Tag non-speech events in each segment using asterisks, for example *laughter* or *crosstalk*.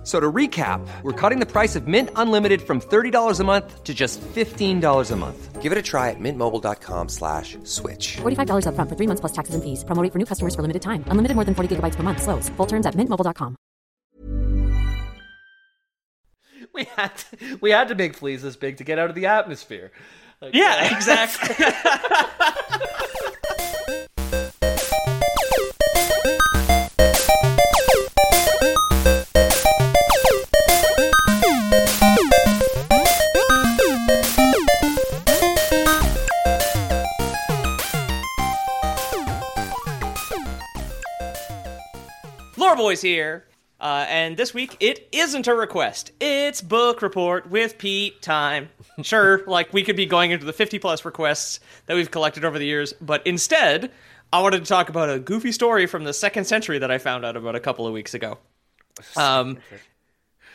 F- So to recap, we're cutting the price of Mint Unlimited from $30 a month to just $15 a month. Give it a try at mintmobile.com slash switch. $45 upfront for three months plus taxes and fees. Promo rate for new customers for limited time. Unlimited more than 40 gigabytes per month. Slows. Full terms at mintmobile.com. We had to, we had to make fleas this big to get out of the atmosphere. Like, Yeah, exactly. *laughs* Lore Boys here. Uh, and this week, it isn't a request. It's book report with Pete time. Sure, *laughs* like we could be going into the 50 plus requests that we've collected over the years, but instead, I wanted to talk about a goofy story from the second century that I found out about a couple of weeks ago. Um,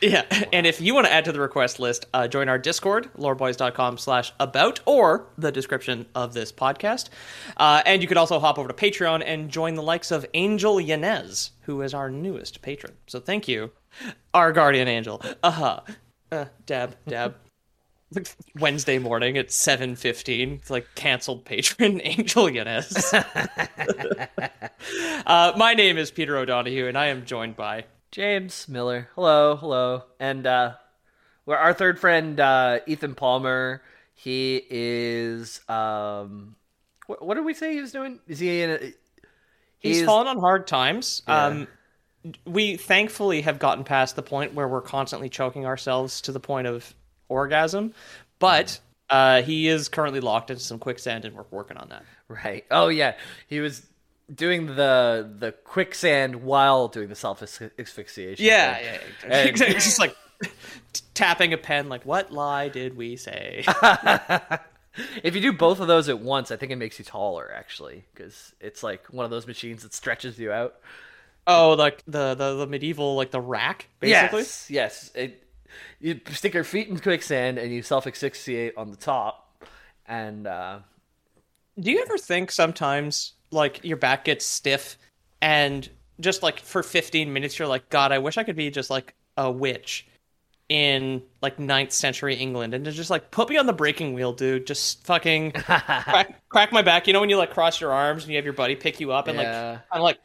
yeah, *laughs* and if you want to add to the request list, uh, join our Discord, loreboys.com slash about, or the description of this podcast. Uh, and you could also hop over to Patreon and join the likes of Angel Yanez, who is our newest patron. So thank you, our guardian angel. Uh-huh. Uh, dab, dab. *laughs* Wednesday morning at 7.15, it's like canceled patron *laughs* Angel Yanez. uh, my name is Peter O'Donohue, and I am joined by... James Miller. Hello, hello. And uh we're our third friend uh Ethan Palmer. He is um what, what did we say he was doing? Is he in a He's, He's- fallen on hard times. Yeah. Um, we thankfully have gotten past the point where we're constantly choking ourselves to the point of orgasm, but uh, he is currently locked into some quicksand, and we're working on that. Right. Oh yeah. He was doing the the quicksand while doing the self asphyxiation. Yeah, thing. yeah, *laughs* exactly. It's just like tapping a pen, like what lie did we say? *laughs* If you do both of those at once, I think it makes you taller actually, because it's like one of those machines that stretches you out. oh, like the, the the medieval like the rack, basically. Yes, yes. It, you stick your feet in quicksand and you self asphyxiate on the top, and uh, Do you ever think sometimes like your back gets stiff and just like for 15 minutes you're like god I wish I could be just like a witch in like 9th century England and to just like put me on the breaking wheel dude just fucking *laughs* crack, crack my back you know when you like cross your arms and you have your buddy pick you up and like Yeah. kind of like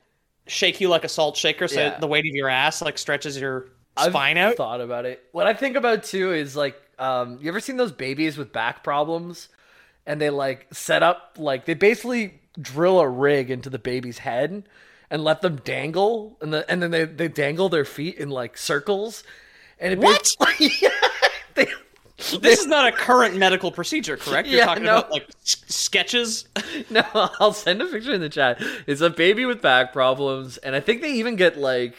shake you like a salt shaker so Yeah. the weight of your ass like stretches your I've spine out thought about it. What I think about too is like, um, you ever seen those babies with back problems, and they like set up like they basically drill a rig into the baby's head and let them dangle, and the, and then they they dangle their feet in like circles, and it What? basically- *laughs* yeah, they, this is not a current medical procedure correct you're Yeah, talking no. about like s- sketches *laughs* No, I'll send a picture in the chat. It's a baby with back problems, and I think they even get like,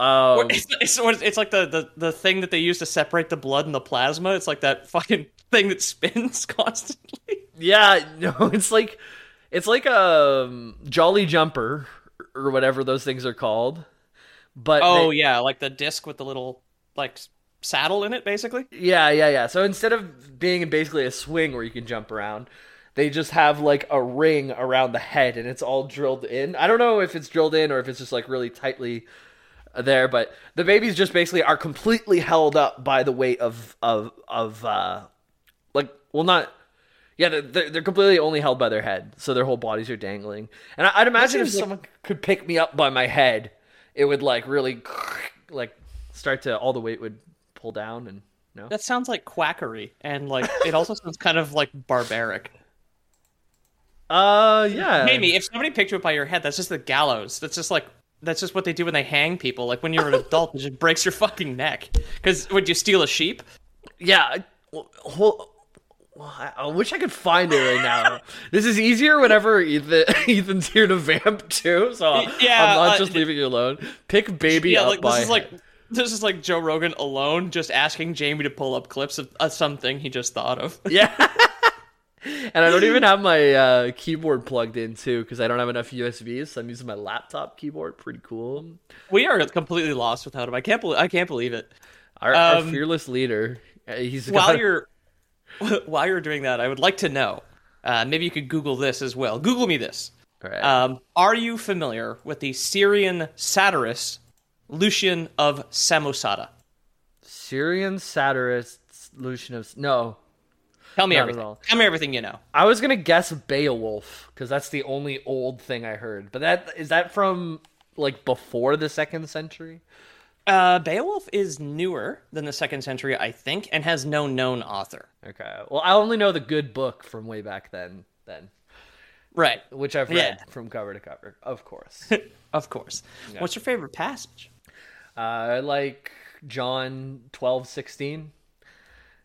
um, It's, it's, it's like the, the, the thing that they use to separate the blood and the plasma. It's like that fucking *laughs* thing that spins constantly. yeah, no, it's like, it's like a um, Jolly Jumper or whatever those things are called. But Oh they- yeah, like the disc with the little like saddle in it, basically. yeah, yeah, yeah. So instead of being basically a swing where you can jump around, they just have like a ring around the head, and it's all drilled in. I don't know if it's drilled in or if it's just like really tightly there, but the babies just basically are completely held up by the weight of of of uh like well not yeah they're- they're, they're completely only held by their head so their whole bodies are dangling and I, i'd imagine if like- someone could pick me up by my head it would like really *laughs* like start to all the weight would pull down and no That sounds like quackery, and like it also sounds kind of like barbaric. uh yeah Maybe if somebody picked you up by your head, that's just the gallows. That's just like that's just what they do when they hang people. Like when you're an adult, it just breaks your fucking neck. Because would you steal a sheep? Yeah. I- well, well, I I wish I could find it right now. *laughs* this is easier whenever Ethan, *laughs* Ethan's here to vamp too, so Yeah, I'm not uh, just leaving you alone. Pick baby yeah, up like by this is like this is like Joe Rogan alone, just asking Jamie to pull up clips of, of something he just thought of. yeah. *laughs* and I don't even have my uh, keyboard plugged in too because I don't have enough USBs. So I'm using my laptop keyboard. Pretty cool. We are completely lost without him. I can't believe I can't believe it. Our, our Um, fearless leader. uh, He's While got- you're *laughs* while you're doing that, I would like to know. Uh, maybe you could Google this as well. Google me this. Right. Um, are you familiar with the Syrian satirist Lucian of Samosata? Syrian satirist Lucian of no. Tell me Not everything. Tell me everything you know. I was gonna guess Beowulf because that's the only old thing I heard. But that is that from like before the second century. Uh, Beowulf is newer than the second century, I think, and has no known author. Okay. Well, I only know the good book from way back then. Then, Right. which I've read Yeah. from cover to cover, of course. *laughs* Of course. What's your favorite passage? uh, I like John twelve sixteen.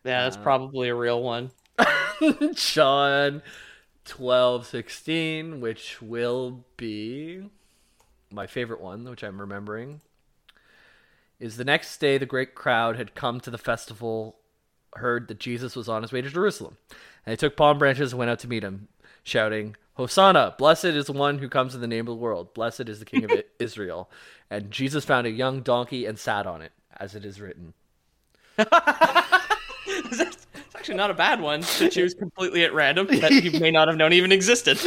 Yeah, that's probably a real one. *laughs* John twelve sixteen, which will be my favorite one, which I'm remembering. Is the next day the great crowd had come to the festival, heard that Jesus was on his way to Jerusalem, and they took palm branches and went out to meet him, shouting, Hosanna! Blessed is the one who comes in the name of the world. Blessed is the King of *laughs* Israel. And Jesus found a young donkey and sat on it, as it is written. *laughs* it's actually not a bad one to choose completely at random that you may not have known even existed. *laughs*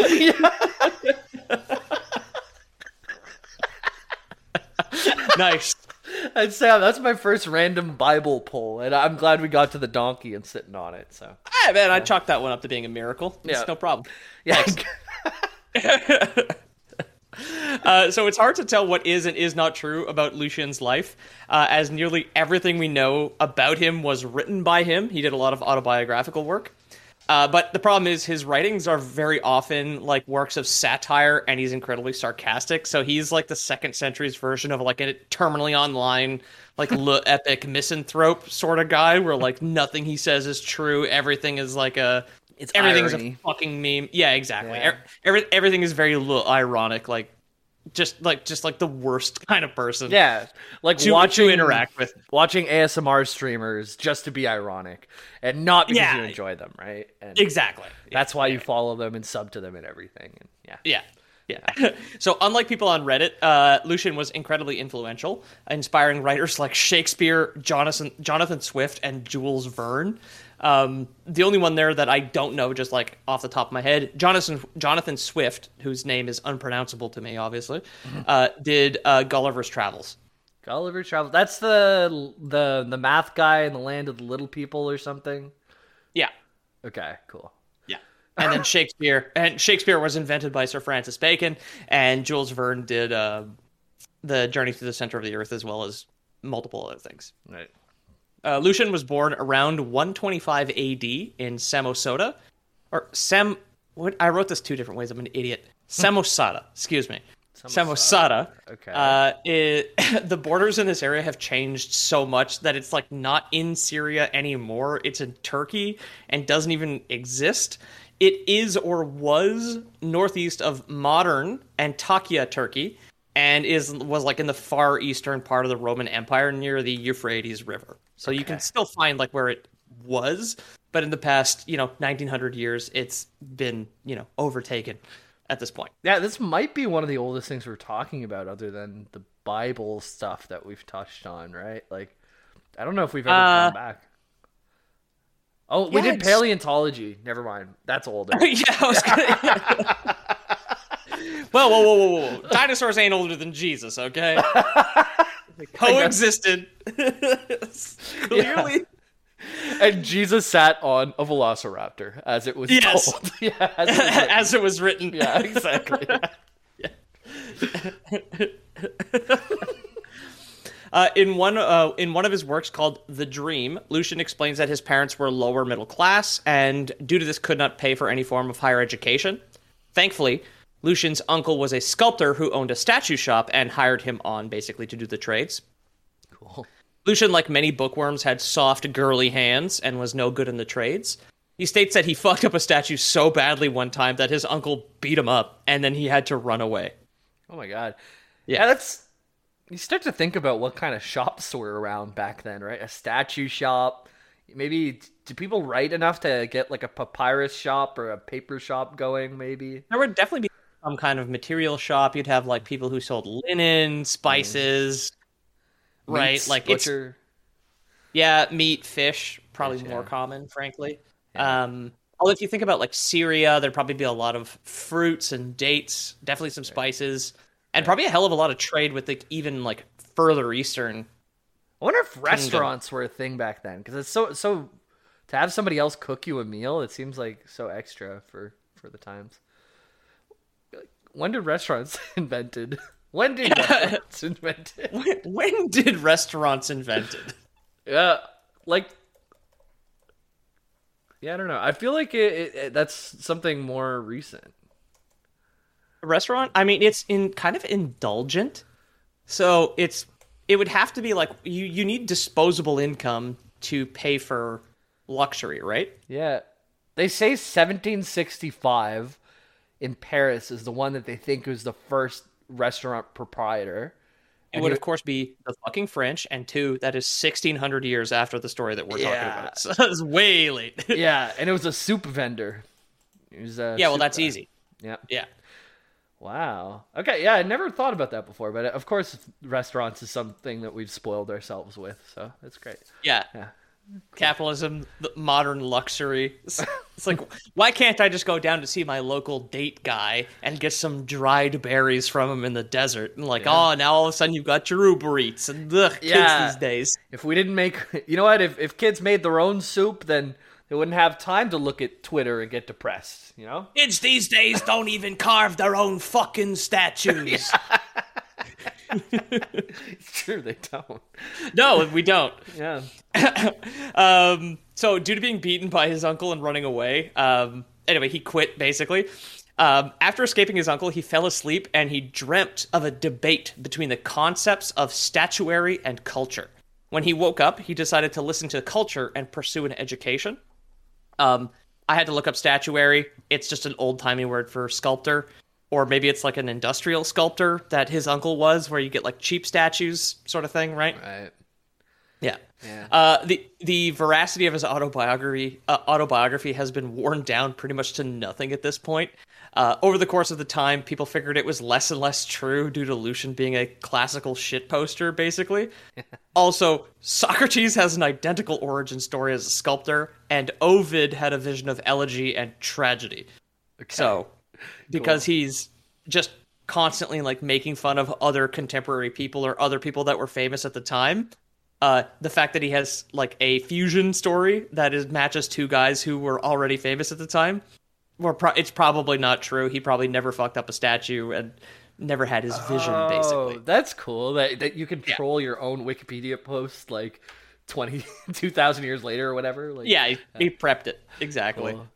nice. And Sam, that's my first random Bible pull, and I'm glad we got to the donkey and sitting on it. So Ah, man, I chalk that one up to being a miracle. It's Yeah. no problem. yeah, *laughs* Uh, so it's hard to tell what is and is not true about Lucian's life, uh, as nearly everything we know about him was written by him. He did a lot of autobiographical work. Uh, but the problem is his writings are very often like works of satire, and he's incredibly sarcastic. So he's like the second century's version of like a terminally online, like *laughs* le epic misanthrope sort of guy, where like *laughs* nothing he says is true. Everything is like a It's everything's irony. a fucking meme. Yeah, exactly. Yeah. Every, everything is very little ironic, like just like just like the worst *laughs* kind of person. yeah, like To, watching to interact with. watching ASMR streamers just to be ironic and not because Yeah. you enjoy them, right? And Exactly. That's why you follow them and sub to them and everything. And yeah, Yeah. Yeah. *laughs* so, unlike people on Reddit, uh, Lucian was incredibly influential, inspiring writers like Shakespeare, Jonathan, Jonathan Swift, and Jules Verne. Um, the only one there that I don't know, just like off the top of my head, Jonathan Jonathan Swift, whose name is unpronounceable to me, obviously, uh, did uh, Gulliver's Travels. Gulliver's Travels. That's the the the math guy in the land of the little people or something. Yeah. Okay, cool. Yeah. And then Shakespeare, and Shakespeare was invented by Sir Francis Bacon, and Jules Verne did uh, the Journey to the Center of the Earth as well as multiple other things. Right. Uh, Lucian was born around 125 AD in Samosata, or Sam. What I wrote this two different ways. I'm an idiot. Samosata. excuse me. Samosata. Okay. Uh, it, *laughs* the borders in this area have changed so much that it's like not in Syria anymore. It's in Turkey and doesn't even exist. It is or was northeast of modern Antakya, Turkey, and is was like in the far eastern part of the Roman Empire near the Euphrates River. So you can still find like where it was, but in the past, you know, 1900 years, it's been, you know, overtaken at this point. Yeah, this might be one of the oldest things we're talking about, other than the Bible stuff that we've touched on, right? Like, I don't know if we've ever Uh, gone back. Oh, we yeah, did it's- paleontology. Never mind. That's older. *laughs* yeah, I was gonna. *laughs* well, whoa, whoa, whoa, whoa! Dinosaurs ain't older than Jesus, okay? *laughs* They coexisted. *laughs* Clearly, and Jesus sat on a velociraptor, as it was Yes. told. *laughs* yeah, as it was *laughs* written. as it was written. yeah, exactly. Uh, in one uh, in one of his works called The Dream, Lucian explains that his parents were lower middle class and due to this could not pay for any form of higher education. Thankfully, Lucian's uncle was a sculptor who owned a statue shop and hired him on basically to do the trades. Cool. Lucian, like many bookworms, had soft, girly hands and was no good in the trades. He states that he fucked up a statue so badly one time that his uncle beat him up and then he had to run away. Oh my god. Yeah. Yeah, that's. You start to think about what kind of shops were around back then, right? A statue shop, maybe do people write enough to get like a papyrus shop or a paper shop going? Maybe. There would definitely be some kind of material shop. You'd have like people who sold linen, spices, right? Meats, like it's butcher. yeah, meat, fish, probably Fish, more yeah. common, frankly. Um, although if you think about like Syria, there'd probably be a lot of fruits and dates, definitely some spices, and probably a hell of a lot of trade with like even like further eastern. I wonder if restaurants were a thing back then because it's so so to have somebody else cook you a meal. It seems like so extra for for the times. When did restaurants *laughs* invented? When did *laughs* restaurants invented? When, when did restaurants invented? Yeah, like yeah, I don't know. I feel like it, it, it- that's something more recent. Restaurant? I mean, it's in kind of indulgent. So it's it would have to be like you you need disposable income to pay for luxury, right? Yeah, they say 1765 in Paris is the one that they think was the first restaurant proprietor. It would, of course, be the fucking French, and two, that is 1600 years after the story that we're Yeah. talking about. *laughs* So it's way late. *laughs* yeah, and it was a soup vendor. It was a yeah, well, that's guy. easy. Yeah. Yeah. Wow. Okay. Yeah, I never thought about that before, but of course, restaurants is something that we've spoiled ourselves with, so that's great. Yeah. Yeah. Capitalism, the modern luxury. It's, it's like, *laughs* why can't I just go down to see my local date guy and get some dried berries from him in the desert? And like, oh, now all of a sudden you've got your Uber Eats and ugh, kids Yeah. these days. If we didn't make, *laughs* you know what? If if kids made their own soup, then they wouldn't have time to look at Twitter and get depressed. You know? Kids these days don't even carve their own fucking statues. *laughs* *laughs* It's true, they don't. no, we don't. Yeah. *coughs* Um, so due to being beaten by his uncle and running away, um, anyway, he quit basically. Um, after escaping his uncle, he fell asleep and he dreamt of a debate between the concepts of statuary and culture. When he woke up, he decided to listen to culture and pursue an education. Um, I had to look up statuary. It's just an old timey word for sculptor, or maybe it's like an industrial sculptor that his uncle was, where you get like cheap statues, sort of thing, right? Right. Yeah. Yeah. Uh, the the veracity of his autobiography uh, autobiography has been worn down pretty much to nothing at this point. Uh, over the course of the time, people figured it was less and less true due to Lucian being a classical shit poster, basically. *laughs* also, Socrates has an identical origin story as a sculptor, and Ovid had a vision of elegy and tragedy. So, *laughs* because he's just constantly like making fun of other contemporary people or other people that were famous at the time, uh, the fact that he has like a fusion story that is matches two guys who were already famous at the time, well, pro- it's probably not true. He probably never fucked up a statue and never had his vision, Oh, basically. that's cool. That that you can troll your own Wikipedia post like 20, *laughs* 2,000 years later or whatever. Like, Yeah, he, he prepped it exactly. Cool.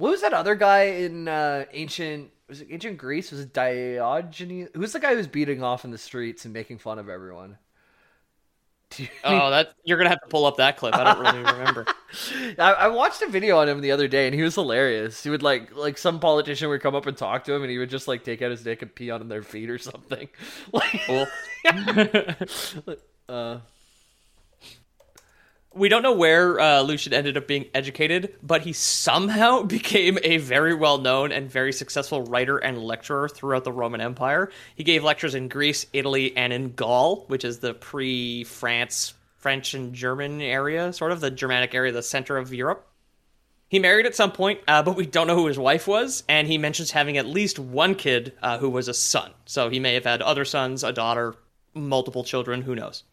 What was that other guy in uh, ancient? Was it ancient Greece? Was it Diogenes? Who's the guy who's beating off in the streets and making fun of everyone? *laughs* You- Oh, that you're gonna have to pull up that clip. I don't really *laughs* remember. I, I watched a video on him the other day, and he was hilarious. He would like like some politician would come up and talk to him, and he would just like take out his dick and pee on their feet or something. *laughs* Like, Cool. uh, We don't know where uh, Lucian ended up being educated, but he somehow *laughs* became a very well known and very successful writer and lecturer throughout the Roman Empire. He gave lectures in Greece, Italy, and in Gaul, which is the pre France, French, and German area, sort of the Germanic area, the center of Europe. He married at some point, uh, but we don't know who his wife was, and he mentions having at least one kid uh, who was a son. So he may have had other sons, a daughter, multiple children, who knows.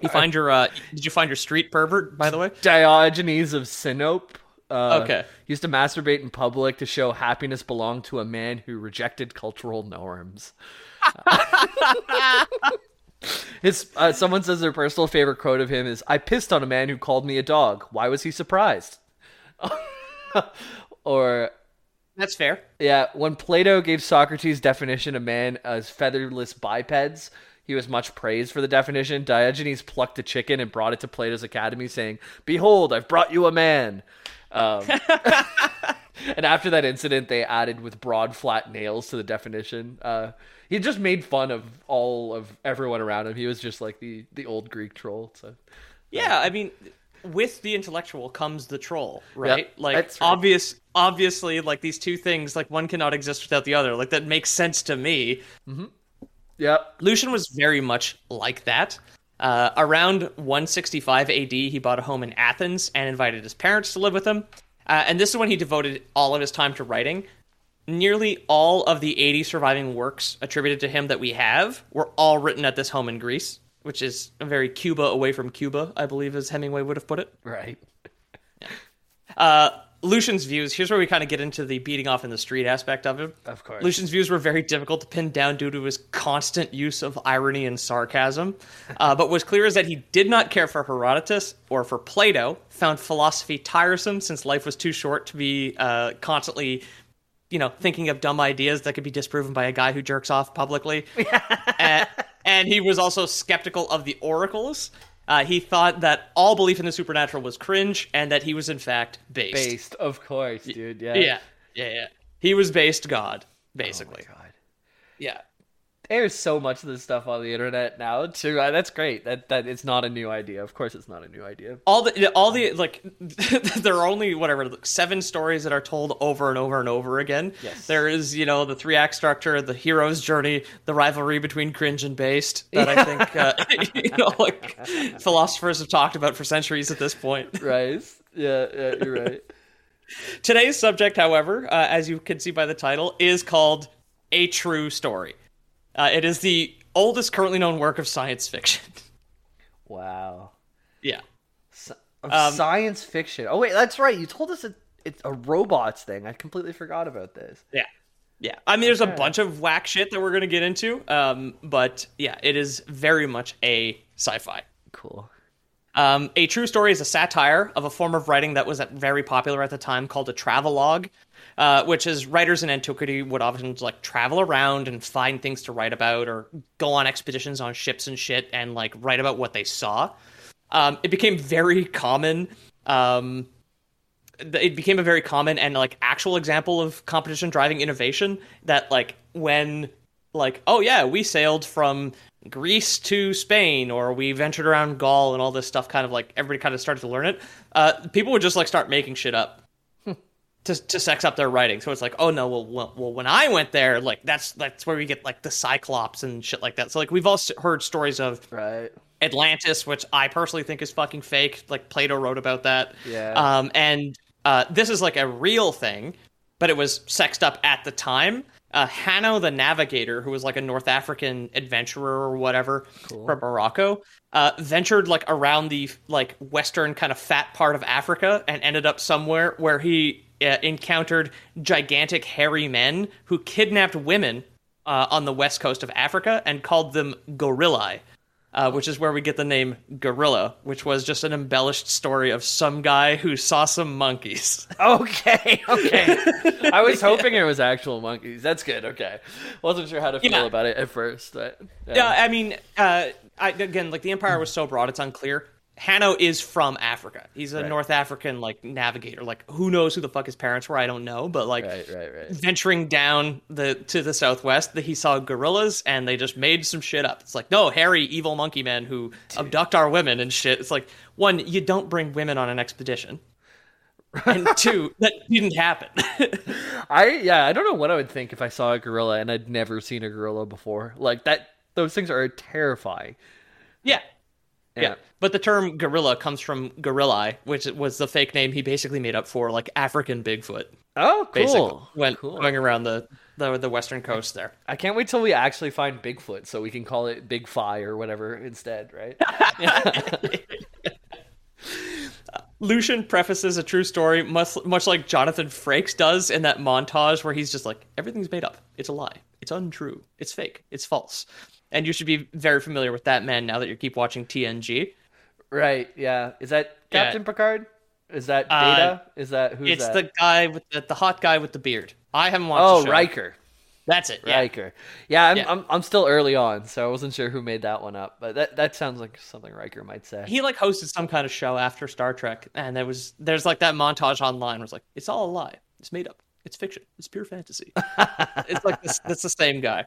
You *laughs* find your uh did you find your street pervert by the way? Diogenes of Sinope. Uh, Okay. Used to masturbate in public to show happiness belonged to a man who rejected cultural norms. *laughs* His uh, someone says their personal favorite quote of him is "I pissed on a man who called me a dog. Why was he surprised?" *laughs* or That's fair. yeah, when Plato gave Socrates' definition of man as featherless bipeds, he was much praised for the definition. Diogenes plucked a chicken and brought it to Plato's academy, saying, "Behold, I've brought you a man." Um, *laughs* and after that incident, they added with broad, flat nails to the definition. Uh, he just made fun of all of everyone around him. He was just like the the old Greek troll. So Yeah, I mean with the intellectual comes the troll, right? Yep, like right. obvious obviously like these two things like one cannot exist without the other. Like that makes sense to me. Yep. Lucian was very much like that. Uh, around 165 AD, he bought a home in Athens and invited his parents to live with him. Uh, and this is when he devoted all of his time to writing. Nearly all of the 80 surviving works attributed to him that we have were all written at this home in Greece, which is a very Cuba away from Cuba, I believe, as Hemingway would have put it. Right. *laughs* Uh, Lucian's views. Here's where we kind of get into the beating off in the street aspect of it. Of course. Lucian's views were very difficult to pin down due to his constant use of irony and sarcasm. *laughs* Uh, but what's clear is that he did not care for Herodotus or for Plato. Found philosophy tiresome since life was too short to be uh, constantly, you know, thinking of dumb ideas that could be disproven by a guy who jerks off publicly. *laughs* and, and he was also skeptical of the oracles. Uh, he thought that all belief in the supernatural was cringe, and that he was in fact based. Based, of course, dude. Yeah. Yeah, yeah, yeah. He was based God, basically. Oh God. yeah. There's so much of this stuff on the internet now too. That's great. That that it's not a new idea. Of course, it's not a new idea. All the all the like *laughs* there are only whatever seven stories that are told over and over and over again. Yes. There is, you know, the three act structure, the hero's journey, the rivalry between cringe and based that I think *laughs* uh, *laughs* you know like philosophers have talked about for centuries at this point. Right. Yeah. Yeah. You're right. Today's subject, however, uh, as you can see by the title, is called A True Story. Uh, it is the oldest currently known work of science fiction. *laughs* Wow. yeah. Of Um, science fiction. Oh wait, that's right. You told us it, it's a robots thing. I completely forgot about this. Yeah. Yeah. I mean, there's a bunch of whack shit that we're going to get into. Um, but yeah, it is very much a sci fi. Cool. Um, a true story is a satire of a form of writing that was very popular at the time called a travelogue, uh, which is writers in antiquity would often like travel around and find things to write about or go on expeditions on ships and shit and like write about what they saw. Um, it became very common. Um, it became a very common and like actual example of competition driving innovation that like when like oh yeah we sailed from greece to spain or we ventured around gaul and all this stuff kind of like everybody kind of started to learn it uh, people would just like start making shit up to, to sex up their writing so it's like oh no well, well well when i went there like that's that's where we get like the cyclops and shit like that so like we've all heard stories of Right. Atlantis, which I personally think is fucking fake. Like Plato wrote about that. Yeah. Um, and uh, this is like a real thing, but it was sexed up at the time. Uh, Hanno the Navigator, who was like a North African adventurer or whatever from Morocco, uh, ventured like around the like western kind of fat part of Africa and ended up somewhere where he uh, encountered gigantic hairy men who kidnapped women uh, on the west coast of Africa and called them gorillae uh, which is where we get the name Gorilla, which was just an embellished story of some guy who saw some monkeys. *laughs* Okay. Okay. I was *laughs* hoping it was actual monkeys. That's good. Okay. Wasn't sure how to feel Yeah. about it at first. But, yeah, I mean, uh, I, again, like the empire was so broad, it's unclear. Hanno is from Africa. He's a North African like navigator. Like, who knows who the fuck his parents were? I don't know, but like, Right. Right. Right. venturing down the to the southwest, that he saw gorillas and they just made some shit up. It's like, no, hairy evil monkey men who abduct our women and shit. It's like, one, you don't bring women on an expedition. *laughs* and two, that didn't happen. *laughs* I yeah, I don't know what I would think if I saw a gorilla and I'd never seen a gorilla before. Like that those things are terrifying. yeah. Yeah. But the term gorilla comes from gorilla, which was the fake name he basically made up for like African Bigfoot. Oh, cool. when cool. going around the, the the western coast there. I can't wait till we actually find Bigfoot so we can call it Big Fi or whatever instead, right? *laughs* Lucian prefaces a true story much, much like Jonathan Frakes does in that montage where he's just like, everything's made up. It's a lie. It's untrue. It's fake. It's false. And you should be very familiar with that man now that you keep watching TNG. right, yeah. Is that Yeah. Captain Picard? Is that Uh, Data? Is that who's it's that? the guy with the, the hot guy with the beard. I haven't watched Oh, the show. Riker. That's it. Yeah. Riker. Yeah, I'm, Yeah. I'm I'm still early on, so I wasn't sure who made that one up, but that that sounds like something Riker might say. He like hosted some kind of show after Star Trek, and there was there's like that montage online where it's like it's all a lie, it's made up, it's fiction, it's pure fantasy. *laughs* it's like this, it's the same guy.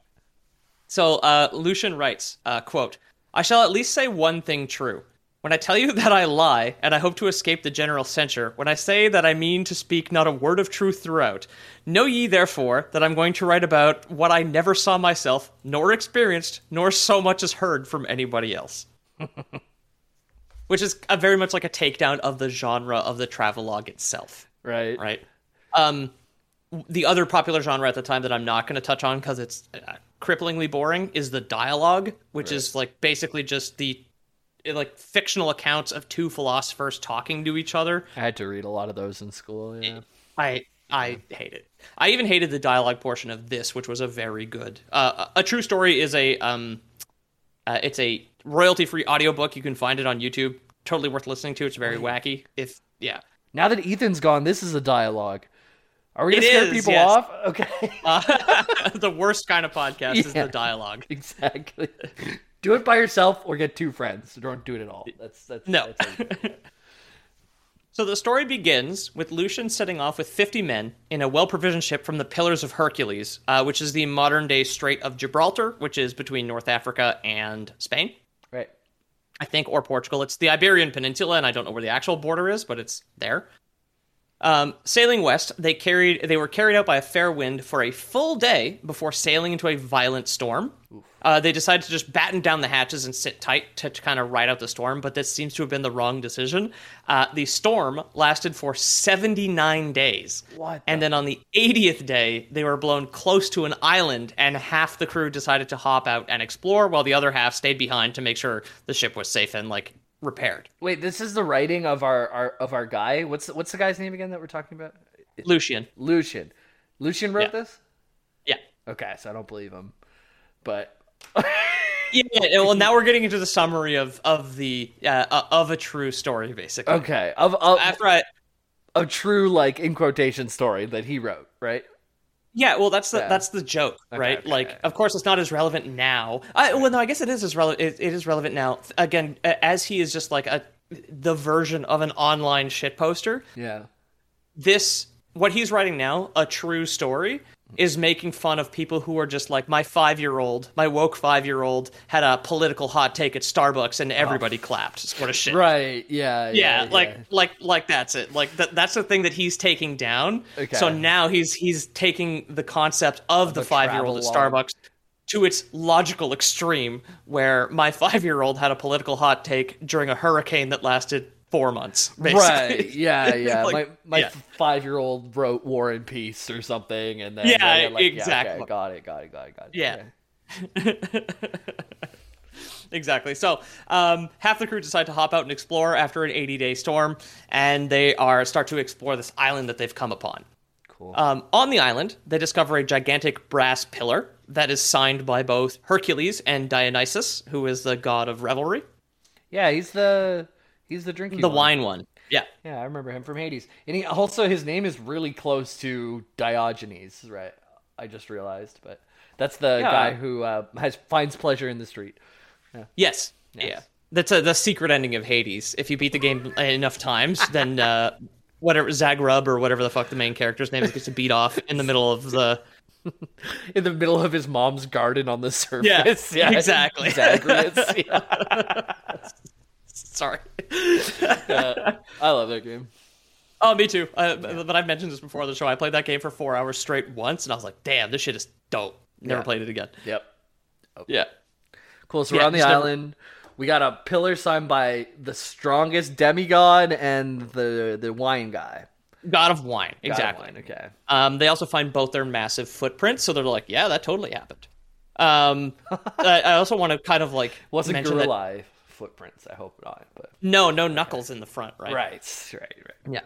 So uh, Lucian writes, uh, "quote I shall at least say one thing true. When I tell you *laughs* that I lie, and I hope to escape the general censure, when I say that I mean to speak not a word of truth throughout, know ye therefore that I'm going to write about what I never saw myself, nor experienced, nor so much as heard from anybody else. *laughs* Which is a very much like a takedown of the genre of the travelogue itself Right. right? Um, the other popular genre at the time that I'm not going to touch on because it's uh, cripplingly boring is the dialogue, which is like basically just the like fictional accounts of two philosophers talking to each other. I had to read a lot of those in school. Yeah. I I hate it. I even hated the dialogue portion of this, which was a very good. Uh, a true story is a um, uh, it's a royalty free audiobook. You can find it on YouTube. Totally worth listening to. It's very wacky. If yeah. Now that Ethan's gone, this is a dialogue. Are we gonna scare is, people yes. off? Okay. *laughs* Uh, *laughs* the worst kind of podcast is the dialogue. exactly. Do it by yourself or get two friends. Don't do it at all. That's that's No. That's how you do it. *laughs* So the story begins with Lucian setting off with 50 men in a well-provisioned ship from the Pillars of Hercules, uh, which is the modern-day Strait of Gibraltar, which is between North Africa and Spain, right. I think, or Portugal. It's the Iberian Peninsula, and I don't know where the actual border is, but it's there. Um, sailing west, they carried they were carried out by a fair wind for a full day before sailing into a violent storm. Uh, they decided to just batten down the hatches and sit tight to, kind of ride out the storm, but this seems to have been the wrong decision. Uh, the storm lasted for 79 days. What And then on the 80th day, they were blown close to an island, and half the crew decided to hop out and explore, while the other half stayed behind to make sure the ship was safe and like repaired. Wait, this is the writing of our, our of our guy. What's what's the guy's name again that we're talking about? Lucian. Lucian. Lucian wrote Yeah. this. Yeah. Okay, so I don't believe him, but *laughs* Yeah, well, now we're getting into the summary of of the uh, uh, of a true story, basically. okay, of of After I, a true like in quotation story that he wrote, right? Yeah, well, that's the Yeah. that's the joke, right? okay, like, okay. of course, it's not as relevant now. I, well, no, I guess it is as relevant. It, it is relevant now. Again, as he is just like a the version of an online shit poster. Yeah. This what he's writing now, a true story, is making fun of people who are just like my five year old, my woke five year old had a political hot take at Starbucks and everybody clapped, sort of shit. Right. Yeah. yeah, Yeah. like yeah. like like that's it like that, that's the thing that he's taking down Okay. so now he's he's taking the concept of, the a five year old at starbucks to its logical extreme where my *laughs* five year old had a political hot take during a hurricane that lasted four months *laughs* basically Right. Yeah. *laughs* Yeah. Like, my my yeah. five year old wrote War and Peace or something, and then Yeah, like, exactly. okay, got it. Got it. Got it. Got it. Yeah. okay. *laughs* exactly. So, um, half the crew decide to hop out and explore after an 80 day storm, and they are start to explore this island that they've come upon. Cool. Um, on the island, they discover a gigantic brass pillar that is signed by both Hercules and Dionysus, who is the god of revelry, Yeah. He's the he's the drinking the one. wine one. Yeah. Yeah, I remember him from Hades, and he also his name is really close to Diogenes, right? I just realized, but that's the Yeah. guy who uh, has finds pleasure in the street. Yeah. Yes. Yeah. That's a, the secret ending of Hades. If you beat the game enough times, then uh, *laughs* whatever Zagreb or whatever the fuck the main character's name is gets to beat off in the middle of the *laughs* in the middle of his mom's garden on the surface. *laughs* Yeah, exactly. Zagreus. Yeah. Sorry. *laughs* I love that game. Oh, me too. Uh, But I've mentioned this before on the show. I played that game for four hours straight once, and I was like, "Damn, this shit is dope." Never Yeah. played it again. Yep. Yeah. Cool. So Yeah, we're on the just never- island. We got a pillar signed by the strongest demigod and the the wine guy. God of Wine. God of Exactly. wine, Okay. Um, they also find both their massive footprints, so they're like, "Yeah, that totally happened." Um, *laughs* I I also want to kind of like Wasn't that- gorilla eye footprints. I hope not. But no, no knuckles in the front, right? right, *laughs* right, right. Yeah.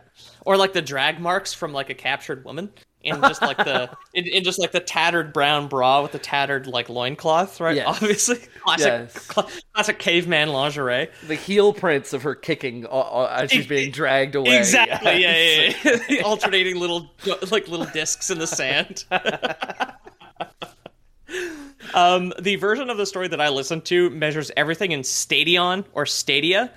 Or like the drag marks from like a captured woman, and just like the *laughs* in, in just like the tattered brown bra with the tattered like loincloth, right? Yes. Obviously, classic, Yes. cla- classic caveman lingerie. The heel prints of her kicking uh, uh, as she's being *laughs* dragged away. Exactly. Yes. Yeah, yeah, yeah. Alternating little like little discs in the sand. Um, the version of the story that I listened to measures everything in stadion or stadia,